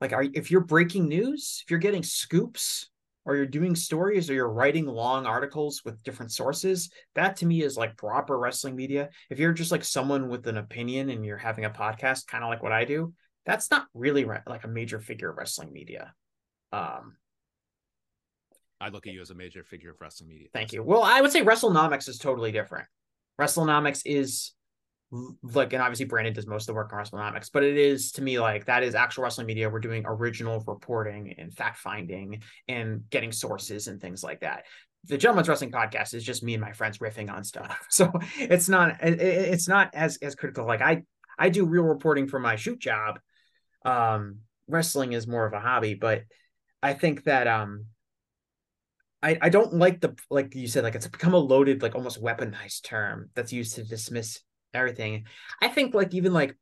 like are if you're breaking news, if you're getting scoops or you're doing stories or you're writing long articles with different sources, that to me is like proper wrestling media. If you're just like someone with an opinion and you're having a podcast, kind of like what I do, that's not really re- like a major figure of wrestling media. Um, I look at you as a major figure of wrestling media. Thank you. Well, I would say WrestleNomics is totally different. WrestleNomics is like, and obviously Brandon does most of the work on WrestleNomics, but it is to me like that is actual wrestling media. We're doing original reporting and fact finding and getting sources and things like that. The Gentlemen's Wrestling Podcast is just me and my friends riffing on stuff, so it's not it's not as as critical. Like I I do real reporting for my shoot job. Um, wrestling is more of a hobby, but I think that um I, I don't like the like you said like it's become a loaded like almost weaponized term that's used to dismiss everything. I think like even like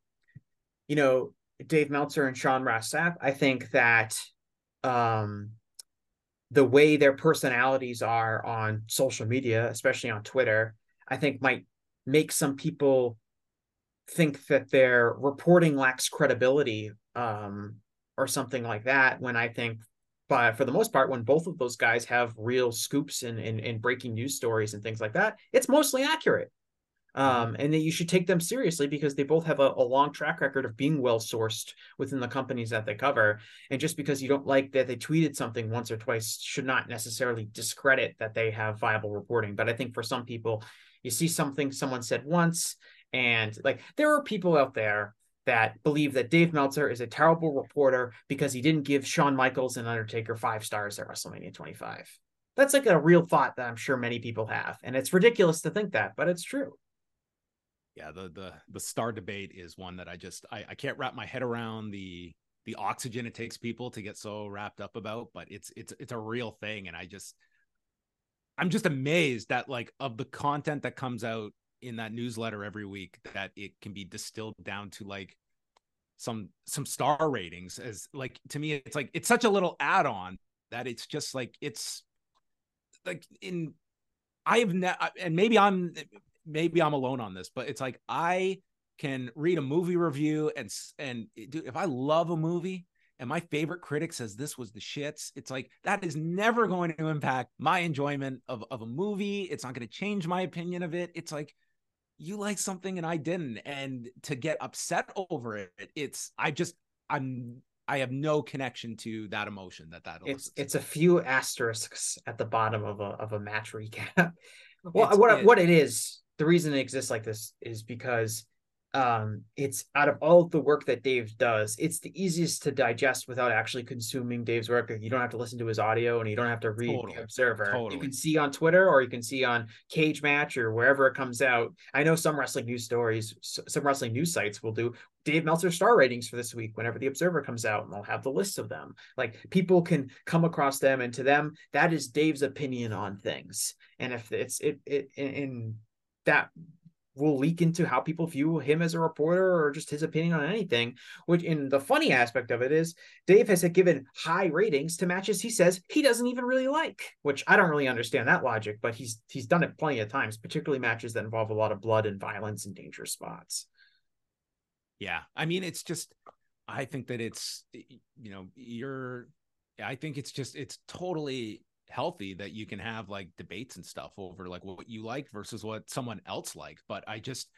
you know Dave Meltzer and Sean Ross Sapp, I think that um the way their personalities are on social media, especially on Twitter, I think might make some people think that their reporting lacks credibility um or something like that when I think but for the most part, when both of those guys have real scoops and, and, and breaking news stories and things like that, it's mostly accurate. Um, and that you should take them seriously because they both have a, a, long track record of being well sourced within the companies that they cover. And just because you don't like that they tweeted something once or twice should not necessarily discredit that they have viable reporting. But I think for some people, you see something someone said once, and like there are people out there that believe that Dave Meltzer is a terrible reporter because he didn't give Shawn Michaels and Undertaker five stars at WrestleMania 25. That's like a real thought that I'm sure many people have. And it's ridiculous to think that, but it's true. Yeah, the the the star debate is one that I just I, I can't wrap my head around the the oxygen it takes people to get so wrapped up about, but it's it's it's a real thing. And I just I'm just amazed that like of the content that comes out in that newsletter every week that it can be distilled down to like some some star ratings as like to me it's like it's such a little add-on that it's just like it's like in I have ne- and maybe I'm maybe I'm alone on this but it's like I can read a movie review and and dude, if I love a movie and my favorite critic says this was the shits it's like that is never going to impact my enjoyment of, of a movie it's not going to change my opinion of it it's like you like something and I didn't. And to get upset over it, it's I just I'm I have no connection to that emotion that that it's it's a few asterisks at the bottom of a of a match recap. well, it's, what it, what it is, the reason it exists like this is because um it's out of all of the work that dave does it's the easiest to digest without actually consuming dave's work. You don't have to listen to his audio and you don't have to read totally. the observer. Totally. you can see on twitter or you can see on Cagematch or wherever it comes out. I know some wrestling news stories some wrestling news sites will do dave meltzer star ratings for this week whenever the observer comes out and they'll have the list of them. Like people can come across them and to them that is dave's opinion on things. And if it's it, it in that will leak into how people view him as a reporter or just his opinion on anything. Which, in the funny aspect of it, is Dave has given high ratings to matches he says he doesn't even really like. Which I don't really understand that logic, but he's he's done it plenty of times, particularly matches that involve a lot of blood and violence and dangerous spots. Yeah, I mean, it's just I think that it's you know you're I think it's just it's totally healthy that you can have like debates and stuff over like what you like versus what someone else liked. But I just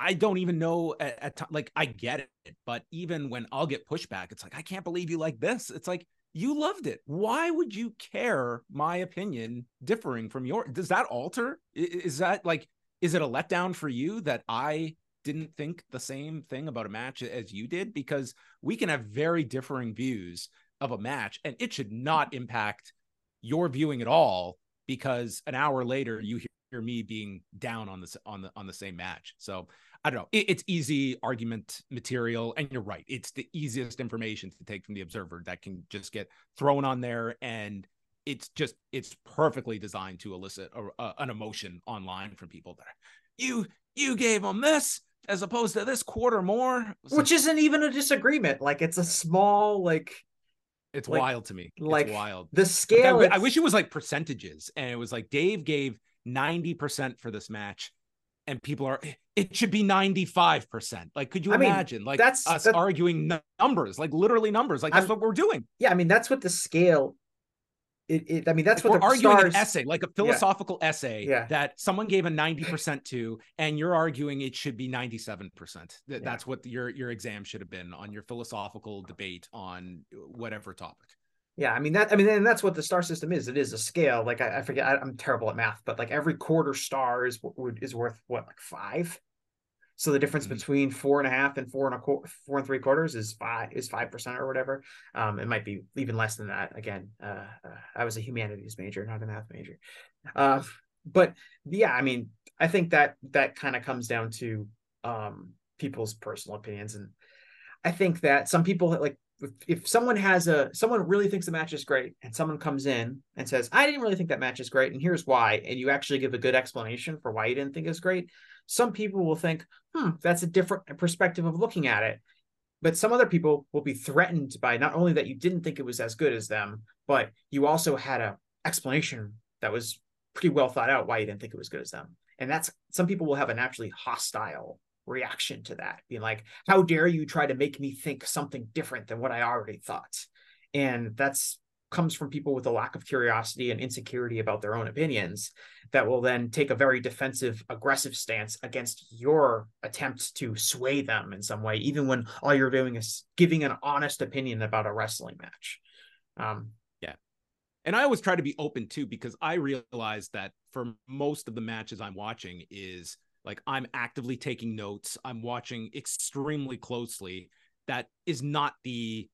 I don't even know at, at t- like I get it, but even when I'll get pushback, it's like I can't believe you like this. It's like you loved it. Why would you care my opinion differing from your? Does that alter? Is that like is it a letdown for you that I didn't think the same thing about a match as you did? Because we can have very differing views of a match, and it should not impact your viewing at all. Because an hour later, you hear me being down on the on the on the same match. So I don't know. It, it's easy argument material, and you're right. It's the easiest information to take from the observer that can just get thrown on there, and it's just it's perfectly designed to elicit a, a, an emotion online from people that you you gave them this as opposed to this quarter more, which isn't even a disagreement. Like it's a small like it's like, wild to me. Like it's wild. The scale. Like I, I, wish it was like percentages, and it was like Dave gave ninety percent for this match, and people are it should be 95%. Like, could you I imagine mean, like that's us that's, arguing numbers, like literally numbers? Like, that's I'm, what we're doing. Yeah, I mean, that's what the scale. It, it I mean, that's like what we're arguing stars, an essay, like a philosophical yeah, essay yeah. that someone gave a 90% to, and you're arguing it should be 97%. That, That's what your your exam should have been on your philosophical debate on whatever topic. Yeah, I mean that. I mean, and that's what the star system is. It is a scale. Like I, I forget, I, am terrible at math, but like every quarter star is is worth what, like five. So the difference mm-hmm. between four and a half and four and a quarter, four and three quarters is five is five percent or whatever. Um, it might be even less than that. Again, uh, uh, I was a humanities major, not a math major. Uh, but yeah, I mean, I think that that kind of comes down to um people's personal opinions, and I think that some people like if, if someone has a someone really thinks the match is great and someone comes in and says i didn't really think that match is great and here's why and you actually give a good explanation for why you didn't think it's great some people will think hmm that's a different perspective of looking at it but some other people will be threatened by not only that you didn't think it was as good as them but you also had a explanation that was pretty well thought out why you didn't think it was good as them and that's some people will have a naturally hostile reaction to that being like how dare you try to make me think something different than what i already thought? And that's comes from people with a lack of curiosity and insecurity about their own opinions that will then take a very defensive aggressive stance against your attempt to sway them in some way even when all you're doing is giving an honest opinion about a wrestling match. Um, yeah. And i always try to be open too because i realize that for most of the matches i'm watching is like I'm actively taking notes. I'm watching extremely closely. That is not the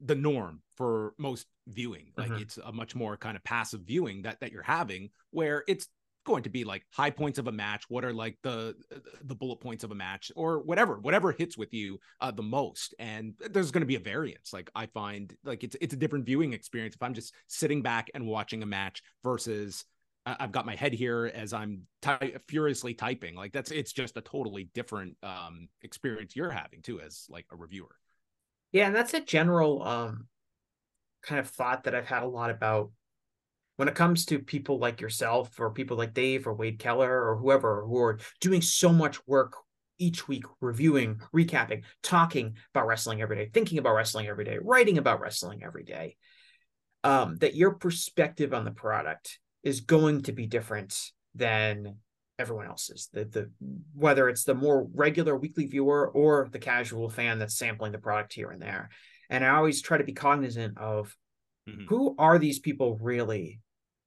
the norm for most viewing. Like mm-hmm. it's a much more kind of passive viewing that that you're having where it's going to be like high points of a match what are like the the bullet points of a match or whatever whatever hits with you uh, the most and there's going to be a variance like i find like it's it's a different viewing experience if i'm just sitting back and watching a match versus I've got my head here as I'm ty- furiously typing. Like that's it's just a totally different um, experience you're having too as like a reviewer. Yeah, and that's a general um, kind of thought that I've had a lot about when it comes to people like yourself or people like Dave or Wade Keller or whoever who are doing so much work each week reviewing, recapping, talking about wrestling every day, thinking about wrestling every day, writing about wrestling every day. Um, that your perspective on the product is going to be different than everyone else's. The the whether it's the more regular weekly viewer or the casual fan that's sampling the product here and there. And I always try to be cognizant of mm-hmm. who are these people really?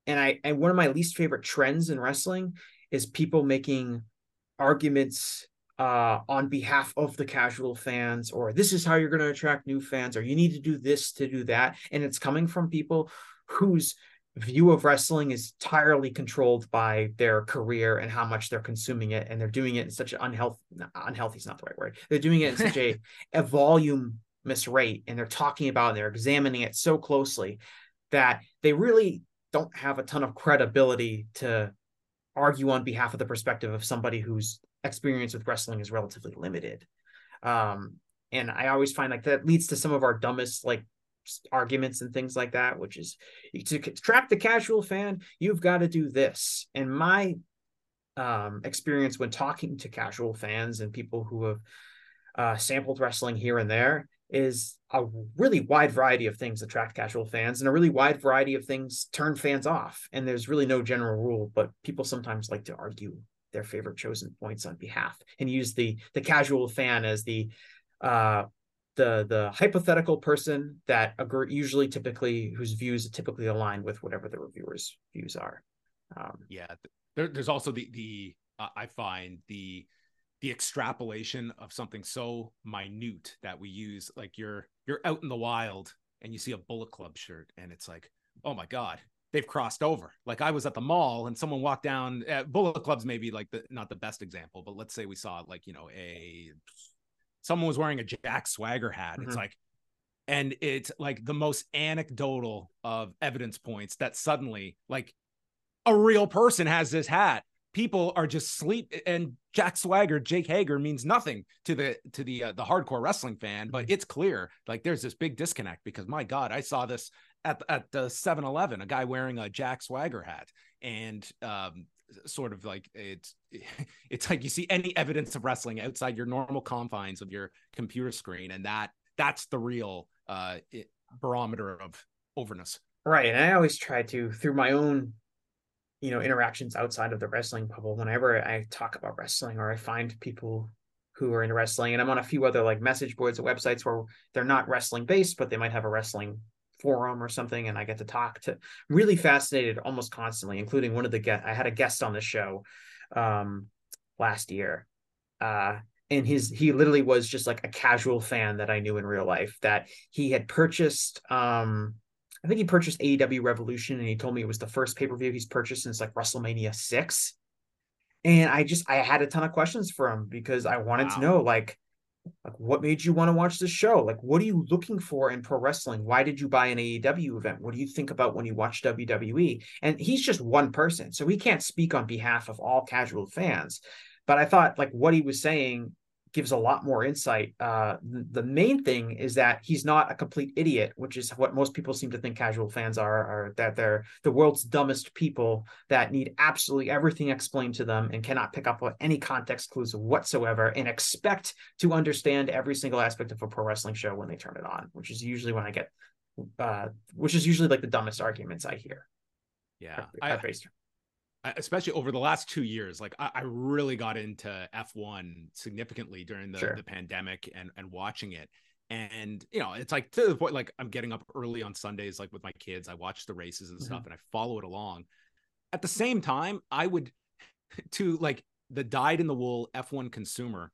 And I and one of my least favorite trends in wrestling is people making arguments uh, on behalf of the casual fans, or this is how you're going to attract new fans, or you need to do this to do that. And it's coming from people whose view of wrestling is entirely controlled by their career and how much they're consuming it and they're doing it in such an unhealthy unhealthy is not the right word. They're doing it in such a, a volume rate and they're talking about and they're examining it so closely that they really don't have a ton of credibility to argue on behalf of the perspective of somebody whose experience with wrestling is relatively limited. Um, and i always find like that leads to some of our dumbest like arguments and things like that, which is to trap the casual fan, you've got to do this. And my um, experience when talking to casual fans and people who have uh, sampled wrestling here and there is a really wide variety of things attract casual fans and a really wide variety of things turn fans off and there's really no general rule but people sometimes like to argue their favorite chosen points on behalf and use the the casual fan as the uh the the hypothetical person that agree, usually typically whose views typically align with whatever the reviewers views are um. Yeah there, there's also the the uh, i find the the extrapolation of something so minute that we use like you're you're out in the wild and you see a bullet club shirt and it's like oh my god they've crossed over. Like i was at the mall and someone walked down uh, bullet clubs maybe like the not the best example but let's say we saw like you know a someone was wearing a jack swagger hat mm-hmm. it's like and it's like the most anecdotal of evidence points that suddenly like a real person has this hat people are just sleep and Jack Swagger, Jake Hager means nothing to the to the uh, the hardcore wrestling fan, but mm-hmm. it's clear like there's this big disconnect because my god, I saw this at at the 7-Eleven, a guy wearing a Jack Swagger hat and um sort of like it's it's like you see any evidence of wrestling outside your normal confines of your computer screen and that that's the real uh barometer of overness. Right, and I always try to through my own you know interactions outside of the wrestling bubble whenever i talk about wrestling or i find people who are into wrestling and i'm on a few other like message boards or websites where they're not wrestling based but they might have a wrestling forum or something and i get to talk to really fascinated almost constantly including one of the get i had a guest on the show um last year uh and his he literally was just like a casual fan that i knew in real life that he had purchased um I think he purchased AEW Revolution and he told me it was the first pay per view he's purchased since like WrestleMania 6. And I just, I had a ton of questions for him because I wanted wow. to know, like, like what made you want to watch this show? Like what are you looking for in pro wrestling? Why did you buy an aew event? What do you think about when you watch wwe and he's just one person so he can't speak on behalf of all casual fans. But i thought like what he was saying gives a lot more insight. Uh, the main thing is that he's not a complete idiot, which is what most people seem to think casual fans are, are that they're the world's dumbest people that need absolutely everything explained to them and cannot pick up on any context clues whatsoever and expect to understand every single aspect of a pro wrestling show when they turn it on, which is usually when I get, uh, which is usually like the dumbest arguments I hear. Yeah, I, especially over the last two years like I, I, really got into f1 significantly during the, sure. the pandemic and and watching it and you know it's like to the point like i'm getting up early on sundays like with my kids i watch the races and mm-hmm. stuff and i follow it along at the same time i would to like the dyed in the wool f1 consumer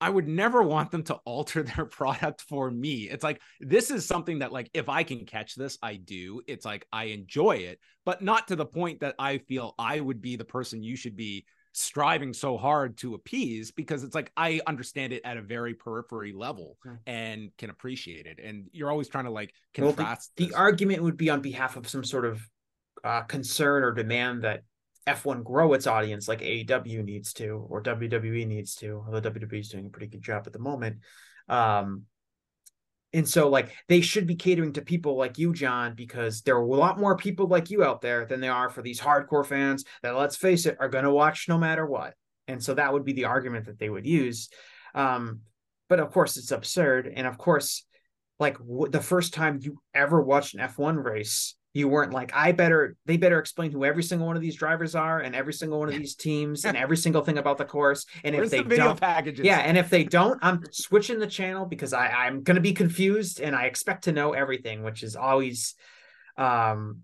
I would never want them to alter their product for me. It's like this is something that like if I can catch this, I do. It's like I enjoy it, but not to the point that I feel I would be the person you should be striving so hard to appease because it's like I understand it at a very periphery level and can appreciate it. And you're always trying to like contrast. Well, the, the, argument would be on behalf of some sort of uh, concern or demand that F1 grow its audience like AEW needs to or WWE needs to, although WWE is doing a pretty good job at the moment. Um, and so like they should be catering to people like you, John, because there are a lot more people like you out there than there are for these hardcore fans that let's face it, are gonna watch no matter what. And so that would be the argument that they would use. Um, but of course it's absurd. And of course, like w- the first time you ever watched an F1 race, you weren't like i better they better explain who every single one of these drivers are and every single one of these teams and every single thing about the course. And Where's if they the don't packages? yeah and if they don't i'm switching the channel because i i'm going to be confused and i expect to know everything which is always um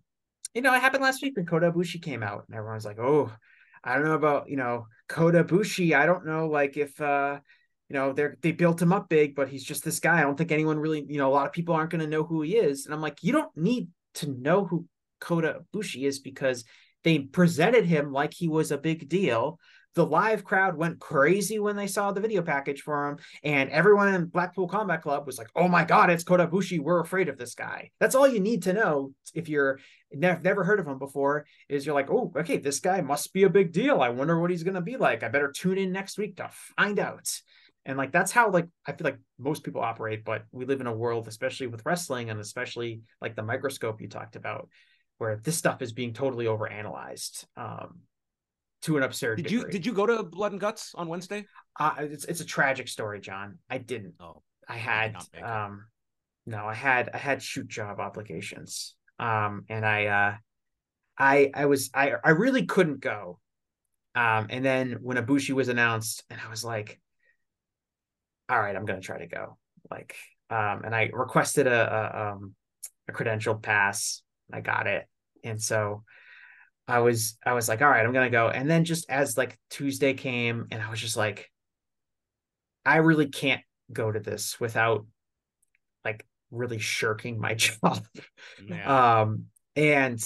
you know it happened last week when kota ibushi came out and everyone's like oh i don't know about you know kota ibushi. I don't know like if uh you know they they built him up big but he's just this guy. I don't think anyone really you know a lot of people aren't going to know who he is. And i'm like you don't need to know who Kota Ibushi is because they presented him like he was a big deal. The live crowd went crazy when they saw the video package for him, and everyone in Blackpool Combat Club was like, "Oh my God, it's Kota Ibushi! We're afraid of this guy." That's all you need to know if you're ne- never heard of him before. Is you're like, "Oh, okay, this guy must be a big deal. I wonder what he's gonna be like. I better tune in next week to find out." And like that's how like i feel like most people operate but we live in a world especially with wrestling and especially like the microscope you talked about where this stuff is being totally overanalyzed um to an absurd did degree. you did you go to blood and guts on wednesday uh it's, it's a tragic story john i didn't oh I had um no, I had I had shoot job obligations. Um and I uh I I was I I really couldn't go. Um and then when Ibushi was announced and I was like all right, I'm going to try to go. Like um and I requested a, a um a credential pass. I got it. And so I was I was like, all right, I'm gonna go. And then just as like Tuesday came, and I was just like, I really can't go to this without like really shirking my job. Yeah. Um and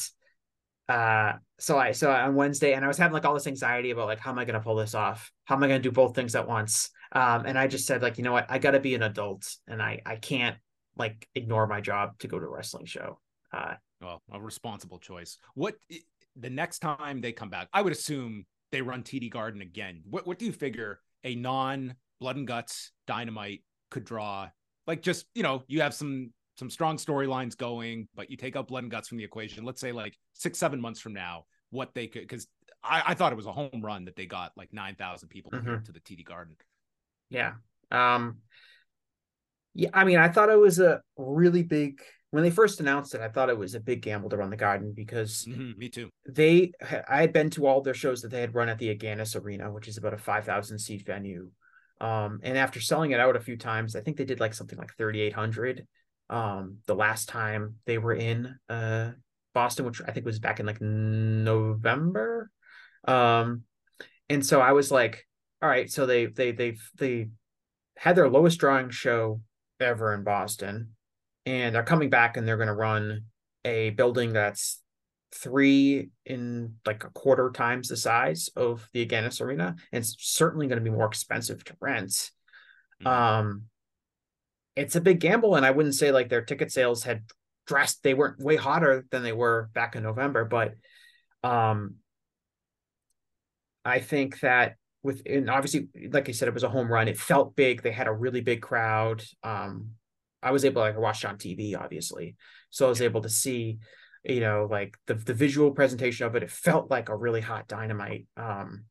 uh so I so on Wednesday and I was having like all this anxiety about like how am I gonna pull this off? How am I gonna do both things at once? Um and I just said like, you know what, I gotta be an adult and I I can't like ignore my job to go to a wrestling show. Uh well, a responsible choice. What the next time they come back, I would assume they run TD Garden again. What what do you figure a non blood and guts dynamite could draw? Like just you know, you have some some strong storylines going, but you take out blood and guts from the equation. Let's say like six seven months from now, what they could because I, I thought it was a home run that they got like nine thousand people mm-hmm. to the TD Garden. Yeah. Um. Yeah, I mean, I thought it was a really big when they first announced it, I thought it was a big gamble to run the Garden because mm-hmm, me too. They, I had been to all their shows that they had run at the Agganis Arena, which is about a five thousand seat venue. Um, and after selling it out a few times, I think they did like something like thirty eight hundred. Um, the last time they were in uh Boston, which I think was back in like November. Um, and so I was like, all right, so they they they they had their lowest drawing show ever in Boston and they're coming back and they're going to run a building that's three in like a quarter times the size of the Agganis Arena, and it's certainly going to be more expensive to rent. Mm-hmm. Um, it's a big gamble, and I wouldn't say like their ticket sales had dressed; they weren't way hotter than they were back in November, but um, I think that with and obviously, like I said, it was a home run. It felt big. They had a really big crowd. Um, I was able to like, watch on TV, obviously. So I was able to see, you know, like the the visual presentation of it. It felt like a really hot dynamite. Um,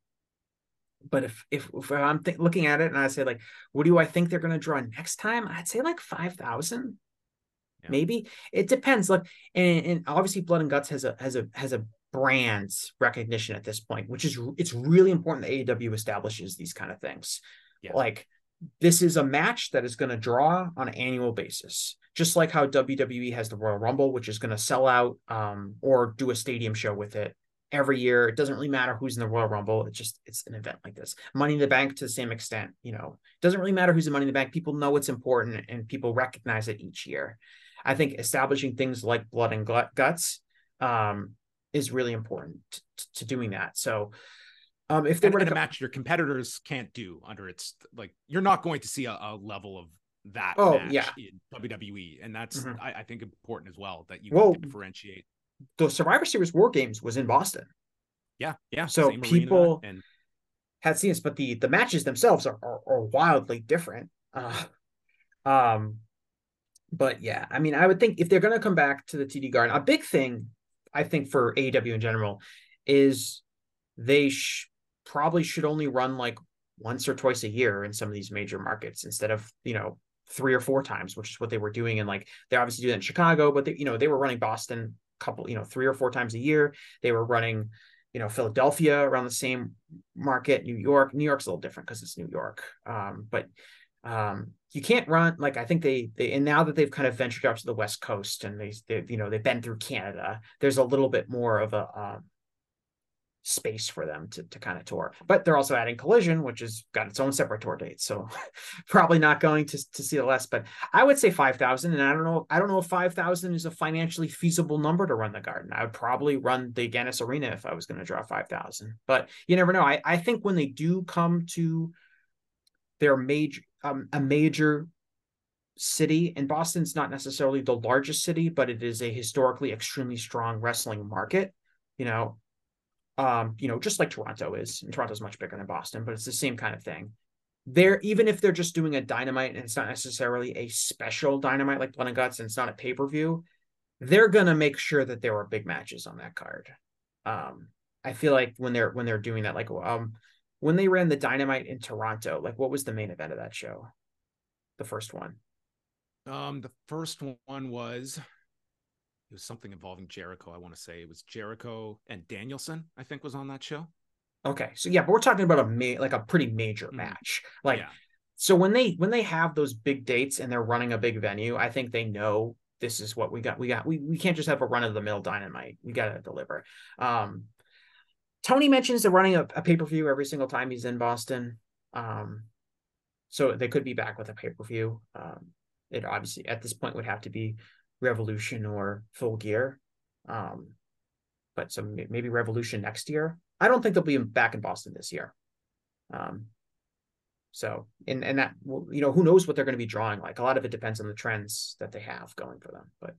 but if if, if I'm th- looking at it and I say like, what do I think they're going to draw next time? I'd say like five thousand, yeah. maybe. It depends. Look, and, and obviously, Blood and Guts has a has a has a brand recognition at this point, which is it's really important that AEW establishes these kind of things. Yeah. Like this is a match that is going to draw on an annual basis just like how WWE has the Royal Rumble, which is going to sell out um, or do a stadium show with it every year. It doesn't really matter who's in the Royal Rumble. It's just it's an event like this. Money in the Bank to the same extent, you know, it doesn't really matter who's in Money in the Bank. People know it's important and people recognize it each year. I think establishing things like Blood and Guts um, is really important to, to doing that. So um, if they were to match your competitors can't do under its like, you're not going to see a, a level of that. Oh yeah, in WWE, and that's mm-hmm. I, I, think important as well that you well, differentiate. The Survivor Series War Games was in Boston. Yeah, yeah. So people and had seen this, but the the matches themselves are are, are wildly different. Uh, um, but yeah, I mean, I would think if they're going to come back to the TD Garden, a big thing I think for AEW in general is they sh- probably should only run like once or twice a year in some of these major markets instead of you know three or four times which is what they were doing. And like they obviously do that in chicago but they you know they were running boston a couple you know three or four times a year. They were running you know philadelphia around the same market new york. New york's a little different because it's new york. Um, but um, you can't run like I think they they and now that they've kind of ventured out to the west coast and they they you know they've been through Canada, there's a little bit more of a um, space for them to, to kind of tour. But they're also adding Collision, which has got its own separate tour date. So probably not going to, to see the less. But I would say 5,000. And I don't know, I don't know if 5,000 is a financially feasible number to run the garden. I would probably run the Agganis Arena if I was going to draw 5,000. But you never know. I, I think when they do come to their major, um, a major city and Boston's not necessarily the largest city, but it is a historically extremely strong wrestling market. You know, um, you know, just like Toronto is, and Toronto's much bigger than Boston, but it's the same kind of thing. They're even if they're just doing a dynamite and it's not necessarily a special dynamite like Blood and Guts and it's not a pay per view, they're gonna make sure that there are big matches on that card. Um, I feel like when they're when they're doing that, like um, when they ran the dynamite in Toronto, like what was the main event of that show? The first one. Um, the first one was it was something involving Jericho. I want to say it was Jericho and Danielson. I think was on that show. Okay, so yeah, but we're talking about a ma- like a pretty major Mhm. match. Like, Yeah. so when they when they have those big dates and they're running a big venue, I think they know this is what we got. We got we we can't just have a run of the mill dynamite. We got to deliver. Um, Tony mentions they're running a, a pay per view every single time he's in Boston. Um, so they could be back with a pay per view. Um, it obviously at this point would have to be Revolution or Full Gear. Um, but so maybe Revolution next year. I don't think they'll be back in Boston this year. Um, so and and that you know who knows what they're going to be drawing like. A lot of it depends on the trends that they have going for them. But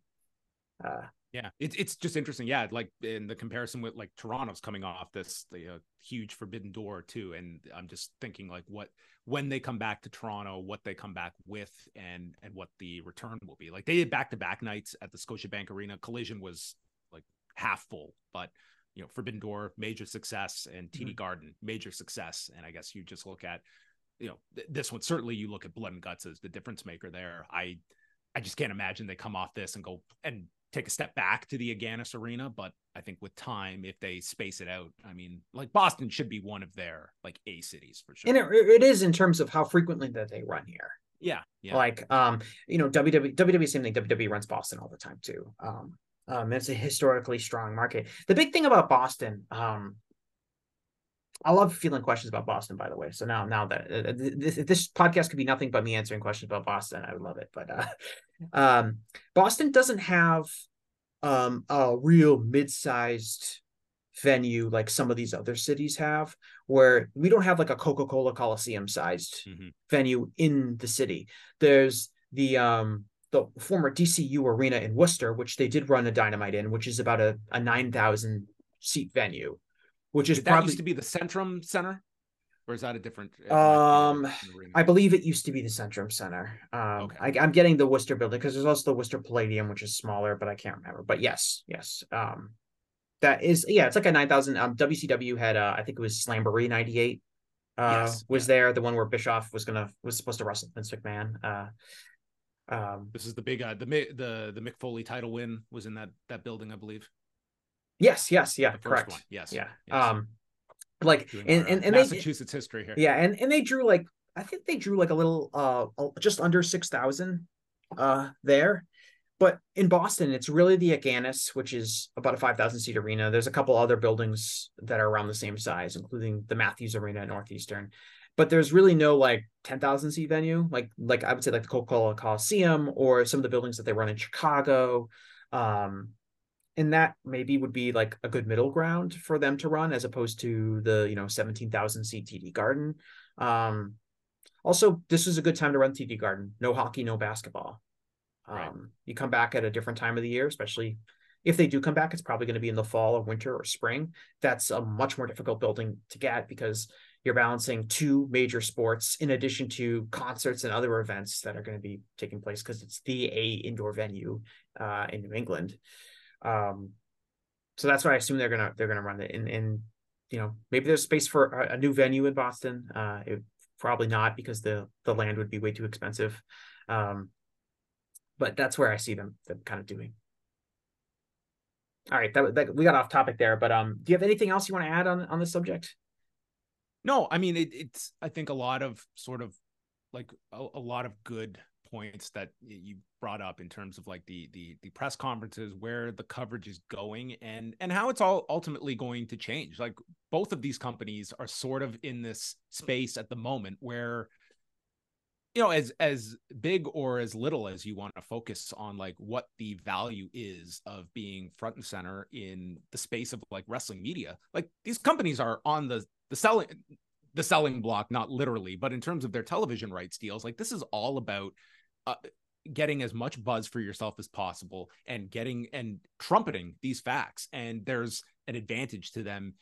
uh, Yeah, it's it's just interesting. Yeah, like in the comparison with like Toronto's coming off this the uh, huge Forbidden Door too, and I'm just thinking like what when they come back to Toronto, what they come back with, and and what the return will be. Like they did back to back nights at the Scotiabank Arena. Collision was like half full, but you know Forbidden Door major success and TD Garden major success, and I guess you just look at you know th- this one certainly you look at Blood and Guts as the difference maker there. I I just can't imagine they come off this and go and take a step back to the Agganis Arena. But I think with time, if they space it out, I mean, like Boston should be one of their like A cities for sure. and it, it is in terms of how frequently that they run here. yeah, yeah, Like um, you know, WWE WWE same thing. WWE runs Boston all the time too. Um, um, it's a historically strong market. The big thing about Boston, um, I love feeling questions about Boston. By the way, so now now that uh, this this podcast could be nothing but me answering questions about Boston, I would love it. But uh, um, Boston doesn't have um a real mid-sized venue like some of these other cities have, where we don't have like a Coca-Cola Coliseum sized Mhm. venue in the city. There's the um the former DCU arena in Worcester, which they did run a dynamite in, which is about a, a nine thousand seat venue, which is Did that used to be the Centrum Center, or is that a different? Um, arena? I believe it used to be the Centrum Center. Um, Okay. I, I'm getting the Worcester building because there's also the Worcester Palladium, which is smaller, but I can't remember. But yes, yes. Um, that is yeah, it's like a nine thousand. Um, WCW had uh, I think it was Slamboree '98. Uh, Yes, was yeah. there the one where Bischoff was gonna was supposed to wrestle Vince McMahon? Uh, um, This is the big uh, the the the Mick Foley title win was in that that building, I believe. Yes, yes, yeah, correct. one. Yes. Yeah. yes. Um, like Doing and and, uh, and they Massachusetts history here. Yeah, and and they drew like I think they drew like a little uh just under six thousand uh there. But in Boston, it's really the Agganis, which is about a five thousand seat arena. There's a couple other buildings that are around the same size, including the Matthews Arena at Northeastern. But there's really no like ten thousand seat venue, like like I would say like the Coca Cola Coliseum or some of the buildings that they run in Chicago. Um, and that maybe would be like a good middle ground for them to run as opposed to the you know 17,000 seat TD Garden. Um, also, this is a good time to run TD Garden. No hockey, no basketball. Um, Right. You come back at a different time of the year, especially if they do come back. It's probably going to be in the fall or winter or spring. That's a much more difficult building to get because you're balancing two major sports in addition to concerts and other events that are going to be taking place because it's the a indoor venue uh, in New England. Um, so that's why I assume they're gonna they're gonna run it. And and you know maybe there's space for a, a new venue in Boston. Uh, it, probably not because the the land would be way too expensive. Um, but that's where I see them them kind of doing. All right, that, that we got off topic there, but um, do you have anything else you want to add on on this subject? No, I mean it, it's. I think a lot of sort of like a, a lot of good points that you brought up in terms of like the the the press conferences, where the coverage is going, and and how it's all ultimately going to change. Like both of these companies are sort of in this space at the moment where you know as as big or as little as you want to focus on like what the value is of being front and center in the space of like wrestling media like these companies are on the the selling the selling block not literally but in terms of their television rights deals like this is all about uh, getting as much buzz for yourself as possible and getting and trumpeting these facts. And there's an advantage to them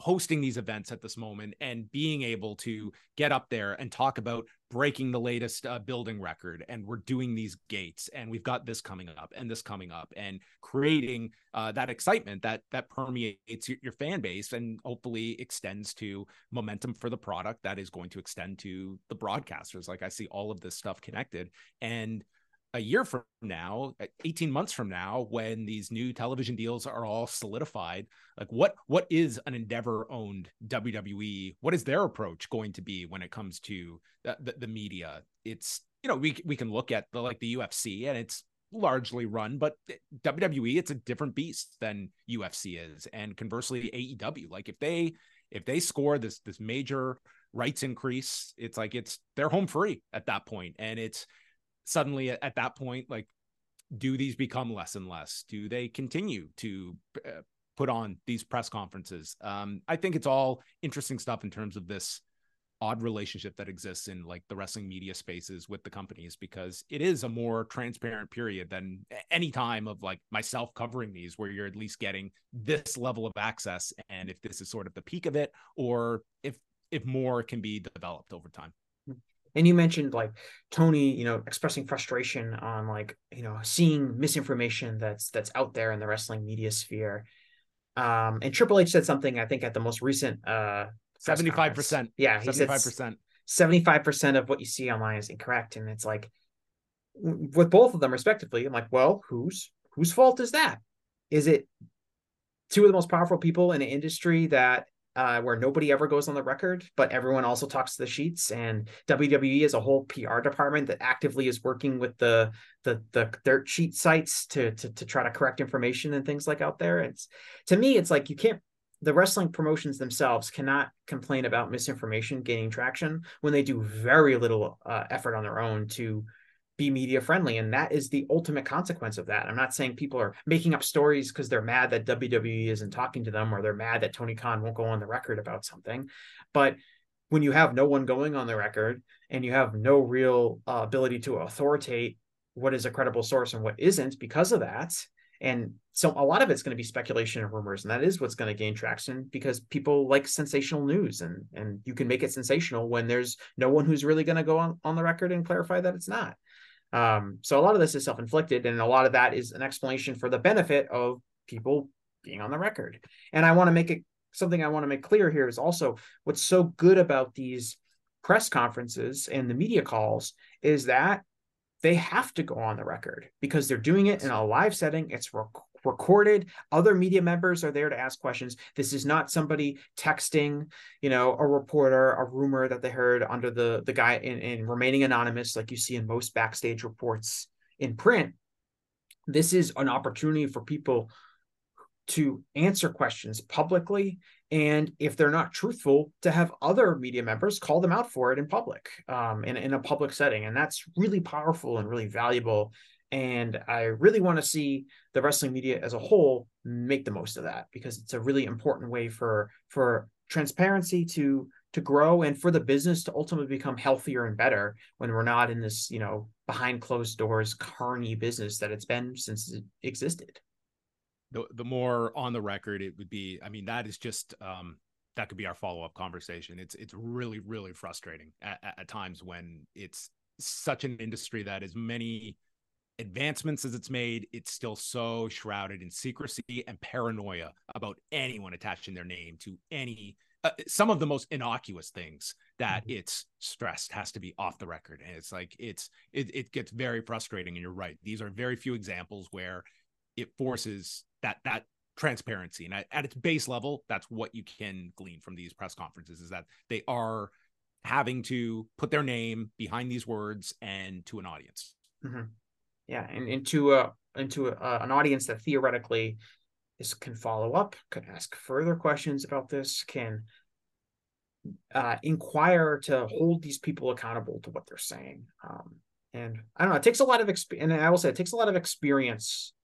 hosting these events at this moment and being able to get up there and talk about breaking the latest uh, building record. And we're doing these gates and we've got this coming up and this coming up and creating uh, that excitement that that permeates your, your, fan base and hopefully extends to momentum for the product that is going to extend to the broadcasters. Like i see all of this stuff connected and a year from now 18 months from now when these new television deals are all solidified like what what is an endeavor owned wwe what is their approach going to be when it comes to the, the, the media? It's you know we, we can look at the like the ufc and it's largely run but eh, wwe it's a different beast than ufc is. And conversely aew like if they if they score this this major rights increase it's like it's they're home free at that point. And it's suddenly at, that point like do these become less and less? Do they continue to uh, put on these press conferences? Um, i think it's all interesting stuff in terms of this odd relationship that exists in like the wrestling media spaces with the companies because it is a more transparent period than any time of like myself covering these where you're at least getting this level of access and if this is sort of the peak of it or if if more can be developed over time and you mentioned like tony you know expressing frustration on like you know seeing misinformation that's that's out there in the wrestling media sphere. Um and triple h said something i think at the most recent uh 75% yeah he 75% said 75% of what you see online is incorrect. And it's like with both of them respectively i'm like well whose whose fault is that? Is it two of the most powerful people in an industry that uh, where nobody ever goes on the record, but everyone also talks to the sheets. And WWE is a whole PR department that actively is working with the the the dirt sheet sites to to to try to correct information and things like out there. It's to me, it's like you can't. The wrestling promotions themselves cannot complain about misinformation gaining traction when they do very little uh, effort on their own to be media friendly and that is the ultimate consequence of that. I'm not saying people are making up stories because they're mad that wwe isn't talking to them or they're mad that tony khan won't go on the record about something but when you have no one going on the record and you have no real uh, ability to authoritate what is a credible source and what isn't because of that and so a lot of it's going to be speculation and rumors and that is what's going to gain traction because people like sensational news and and you can make it sensational when there's no one who's really going to go on, on the record and clarify that it's not um, so a lot of this is self-inflicted, and a lot of that is an explanation for the benefit of people being on the record. And I want to make it something I want to make clear here is also what's so good about these press conferences and the media calls is that they have to go on the record because they're doing it in a live setting. It's rec- recorded. Other media members are there to ask questions. This is not somebody texting, you know, a reporter a rumor that they heard under the the guy in, in remaining anonymous, like you see in most backstage reports in print. This is an opportunity for people to answer questions publicly and if they're not truthful to have other media members call them out for it in public um, in, in a public setting and that's really powerful and really valuable and I really want to see the wrestling media as a whole make the most of that because it's a really important way for for transparency to to grow and for the business to ultimately become healthier and better when we're not in this, you know, behind closed doors carny business that it's been since it existed. The the more on the record it would be, I mean, that is just um that could be our follow-up conversation. It's it's really, really frustrating at, at times when it's such an industry that is many advancements as it's made, it's still so shrouded in secrecy and paranoia about anyone attaching their name to any uh, some of the most innocuous things that mm-hmm. it's stressed has to be off the record. And it's like it's it, it gets very frustrating and you're right. These are very few examples where it forces that that transparency. And at, at its base level that's what you can glean from these press conferences is that they are having to put their name behind these words and to an audience. Mm-hmm yeah and into a into a, an audience that theoretically is can follow up can ask further questions about this can uh, inquire to hold these people accountable to what they're saying um, and i don't know it takes a lot of experience and i will say it takes a lot of experience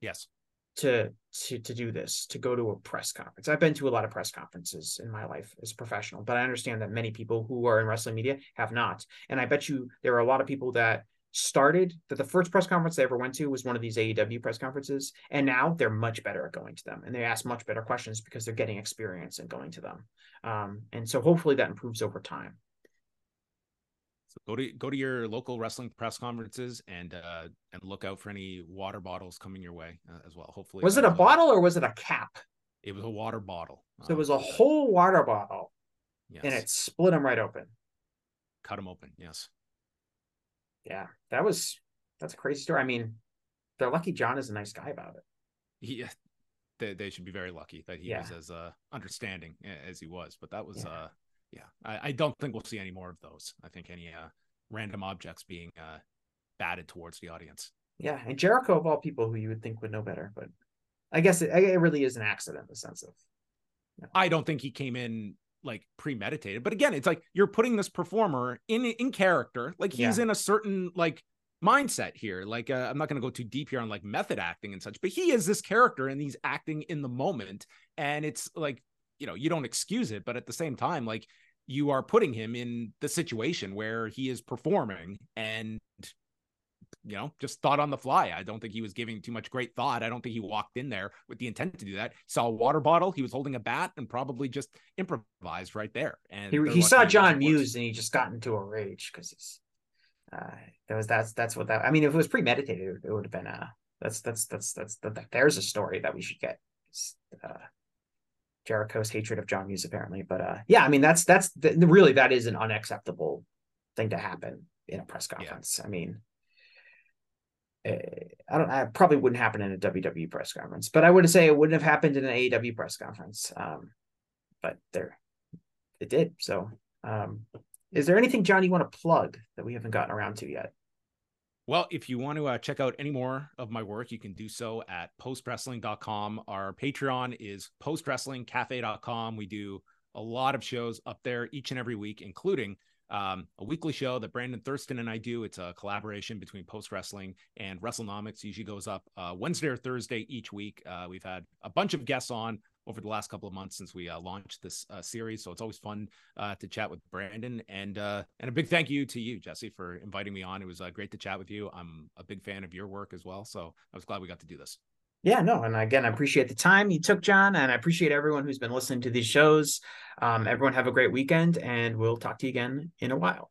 yes. to to to do this to go to a press conference. I've been to a lot of press conferences in my life as a professional but i understand that many people who are in wrestling media have not and i bet you there are a lot of people that started that the first press conference they ever went to was one of these AEW press conferences, and now they're much better at going to them, and they ask much better questions because they're getting experience and going to them. Um, and so hopefully that improves over time. So go to go to your local wrestling press conferences and uh, and look out for any water bottles coming your way uh, as well. Hopefully, was it a bottle or was it a cap? It was a water bottle. So it was a whole water bottle, yes. and it split them right open. cut them open. Yes. Yeah, that was that's a crazy story. I mean, they're lucky John is a nice guy about it. Yeah, they, they should be very lucky that he Yeah. was as uh, understanding as he was. But that was, Yeah. uh, yeah, I, I don't think we'll see any more of those. I think any uh, random objects being uh, batted towards the audience. Yeah, and Jericho of all people who you would think would know better, but I guess it, it really is an accident in the sense of I don't think he came in like premeditated. But again, it's like you're putting this performer in in character, like he's Yeah. in a certain like mindset here. Like uh, I'm not going to go too deep here on like method acting and such, but he is this character and he's acting in the moment, and it's like you know you don't excuse it, but at the same time, like you are putting him in the situation where he is performing and you know, just thought on the fly. I don't think he was giving too much great thought. I don't think he walked in there with the intent to do that. Saw a water bottle, he was holding a bat, and probably just improvised right there. And he, he saw John. Muse and he just got into a rage because he's uh that was that's that's what that I mean if it was premeditated it would have been uh that's that's that's that's that, that- there's a story that we should get uh Jericho's hatred of John Muse apparently but uh yeah I mean that's that's th- really that is an unacceptable thing to happen in a press conference I mean I don't I probably wouldn't happen in a WWE press conference but I would say it wouldn't have happened in an AEW press conference um but there it did. So, um, is there anything, John, you want to plug that we haven't gotten around to yet? Well, if you want to uh, check out any more of my work, you can do so at postwrestling.com. Our Patreon is postwrestlingcafe.com. We do a lot of shows up there each and every week, including um, a weekly show that Brandon Thurston and I do. It's a collaboration between Post Wrestling and WrestleNomics. Usually goes up uh, Wednesday or Thursday each week. Uh, we've had a bunch of guests on over the last couple of months since we uh, launched this uh, series, so it's always fun uh, to chat with Brandon. And uh, and a big thank you to you, Jesse, for inviting me on. It was great to chat with you. I'm a big fan of your work as well, so I was glad we got to do this. Yeah, no, and again, I appreciate the time you took, John, and I appreciate everyone who's been listening to these shows. Um, everyone have a great weekend, and we'll talk to you again in a while.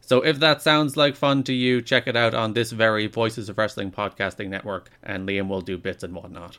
So if that sounds like fun to you, check it out on this very Voices of Wrestling Podcasting Network, and Liam will do bits and whatnot.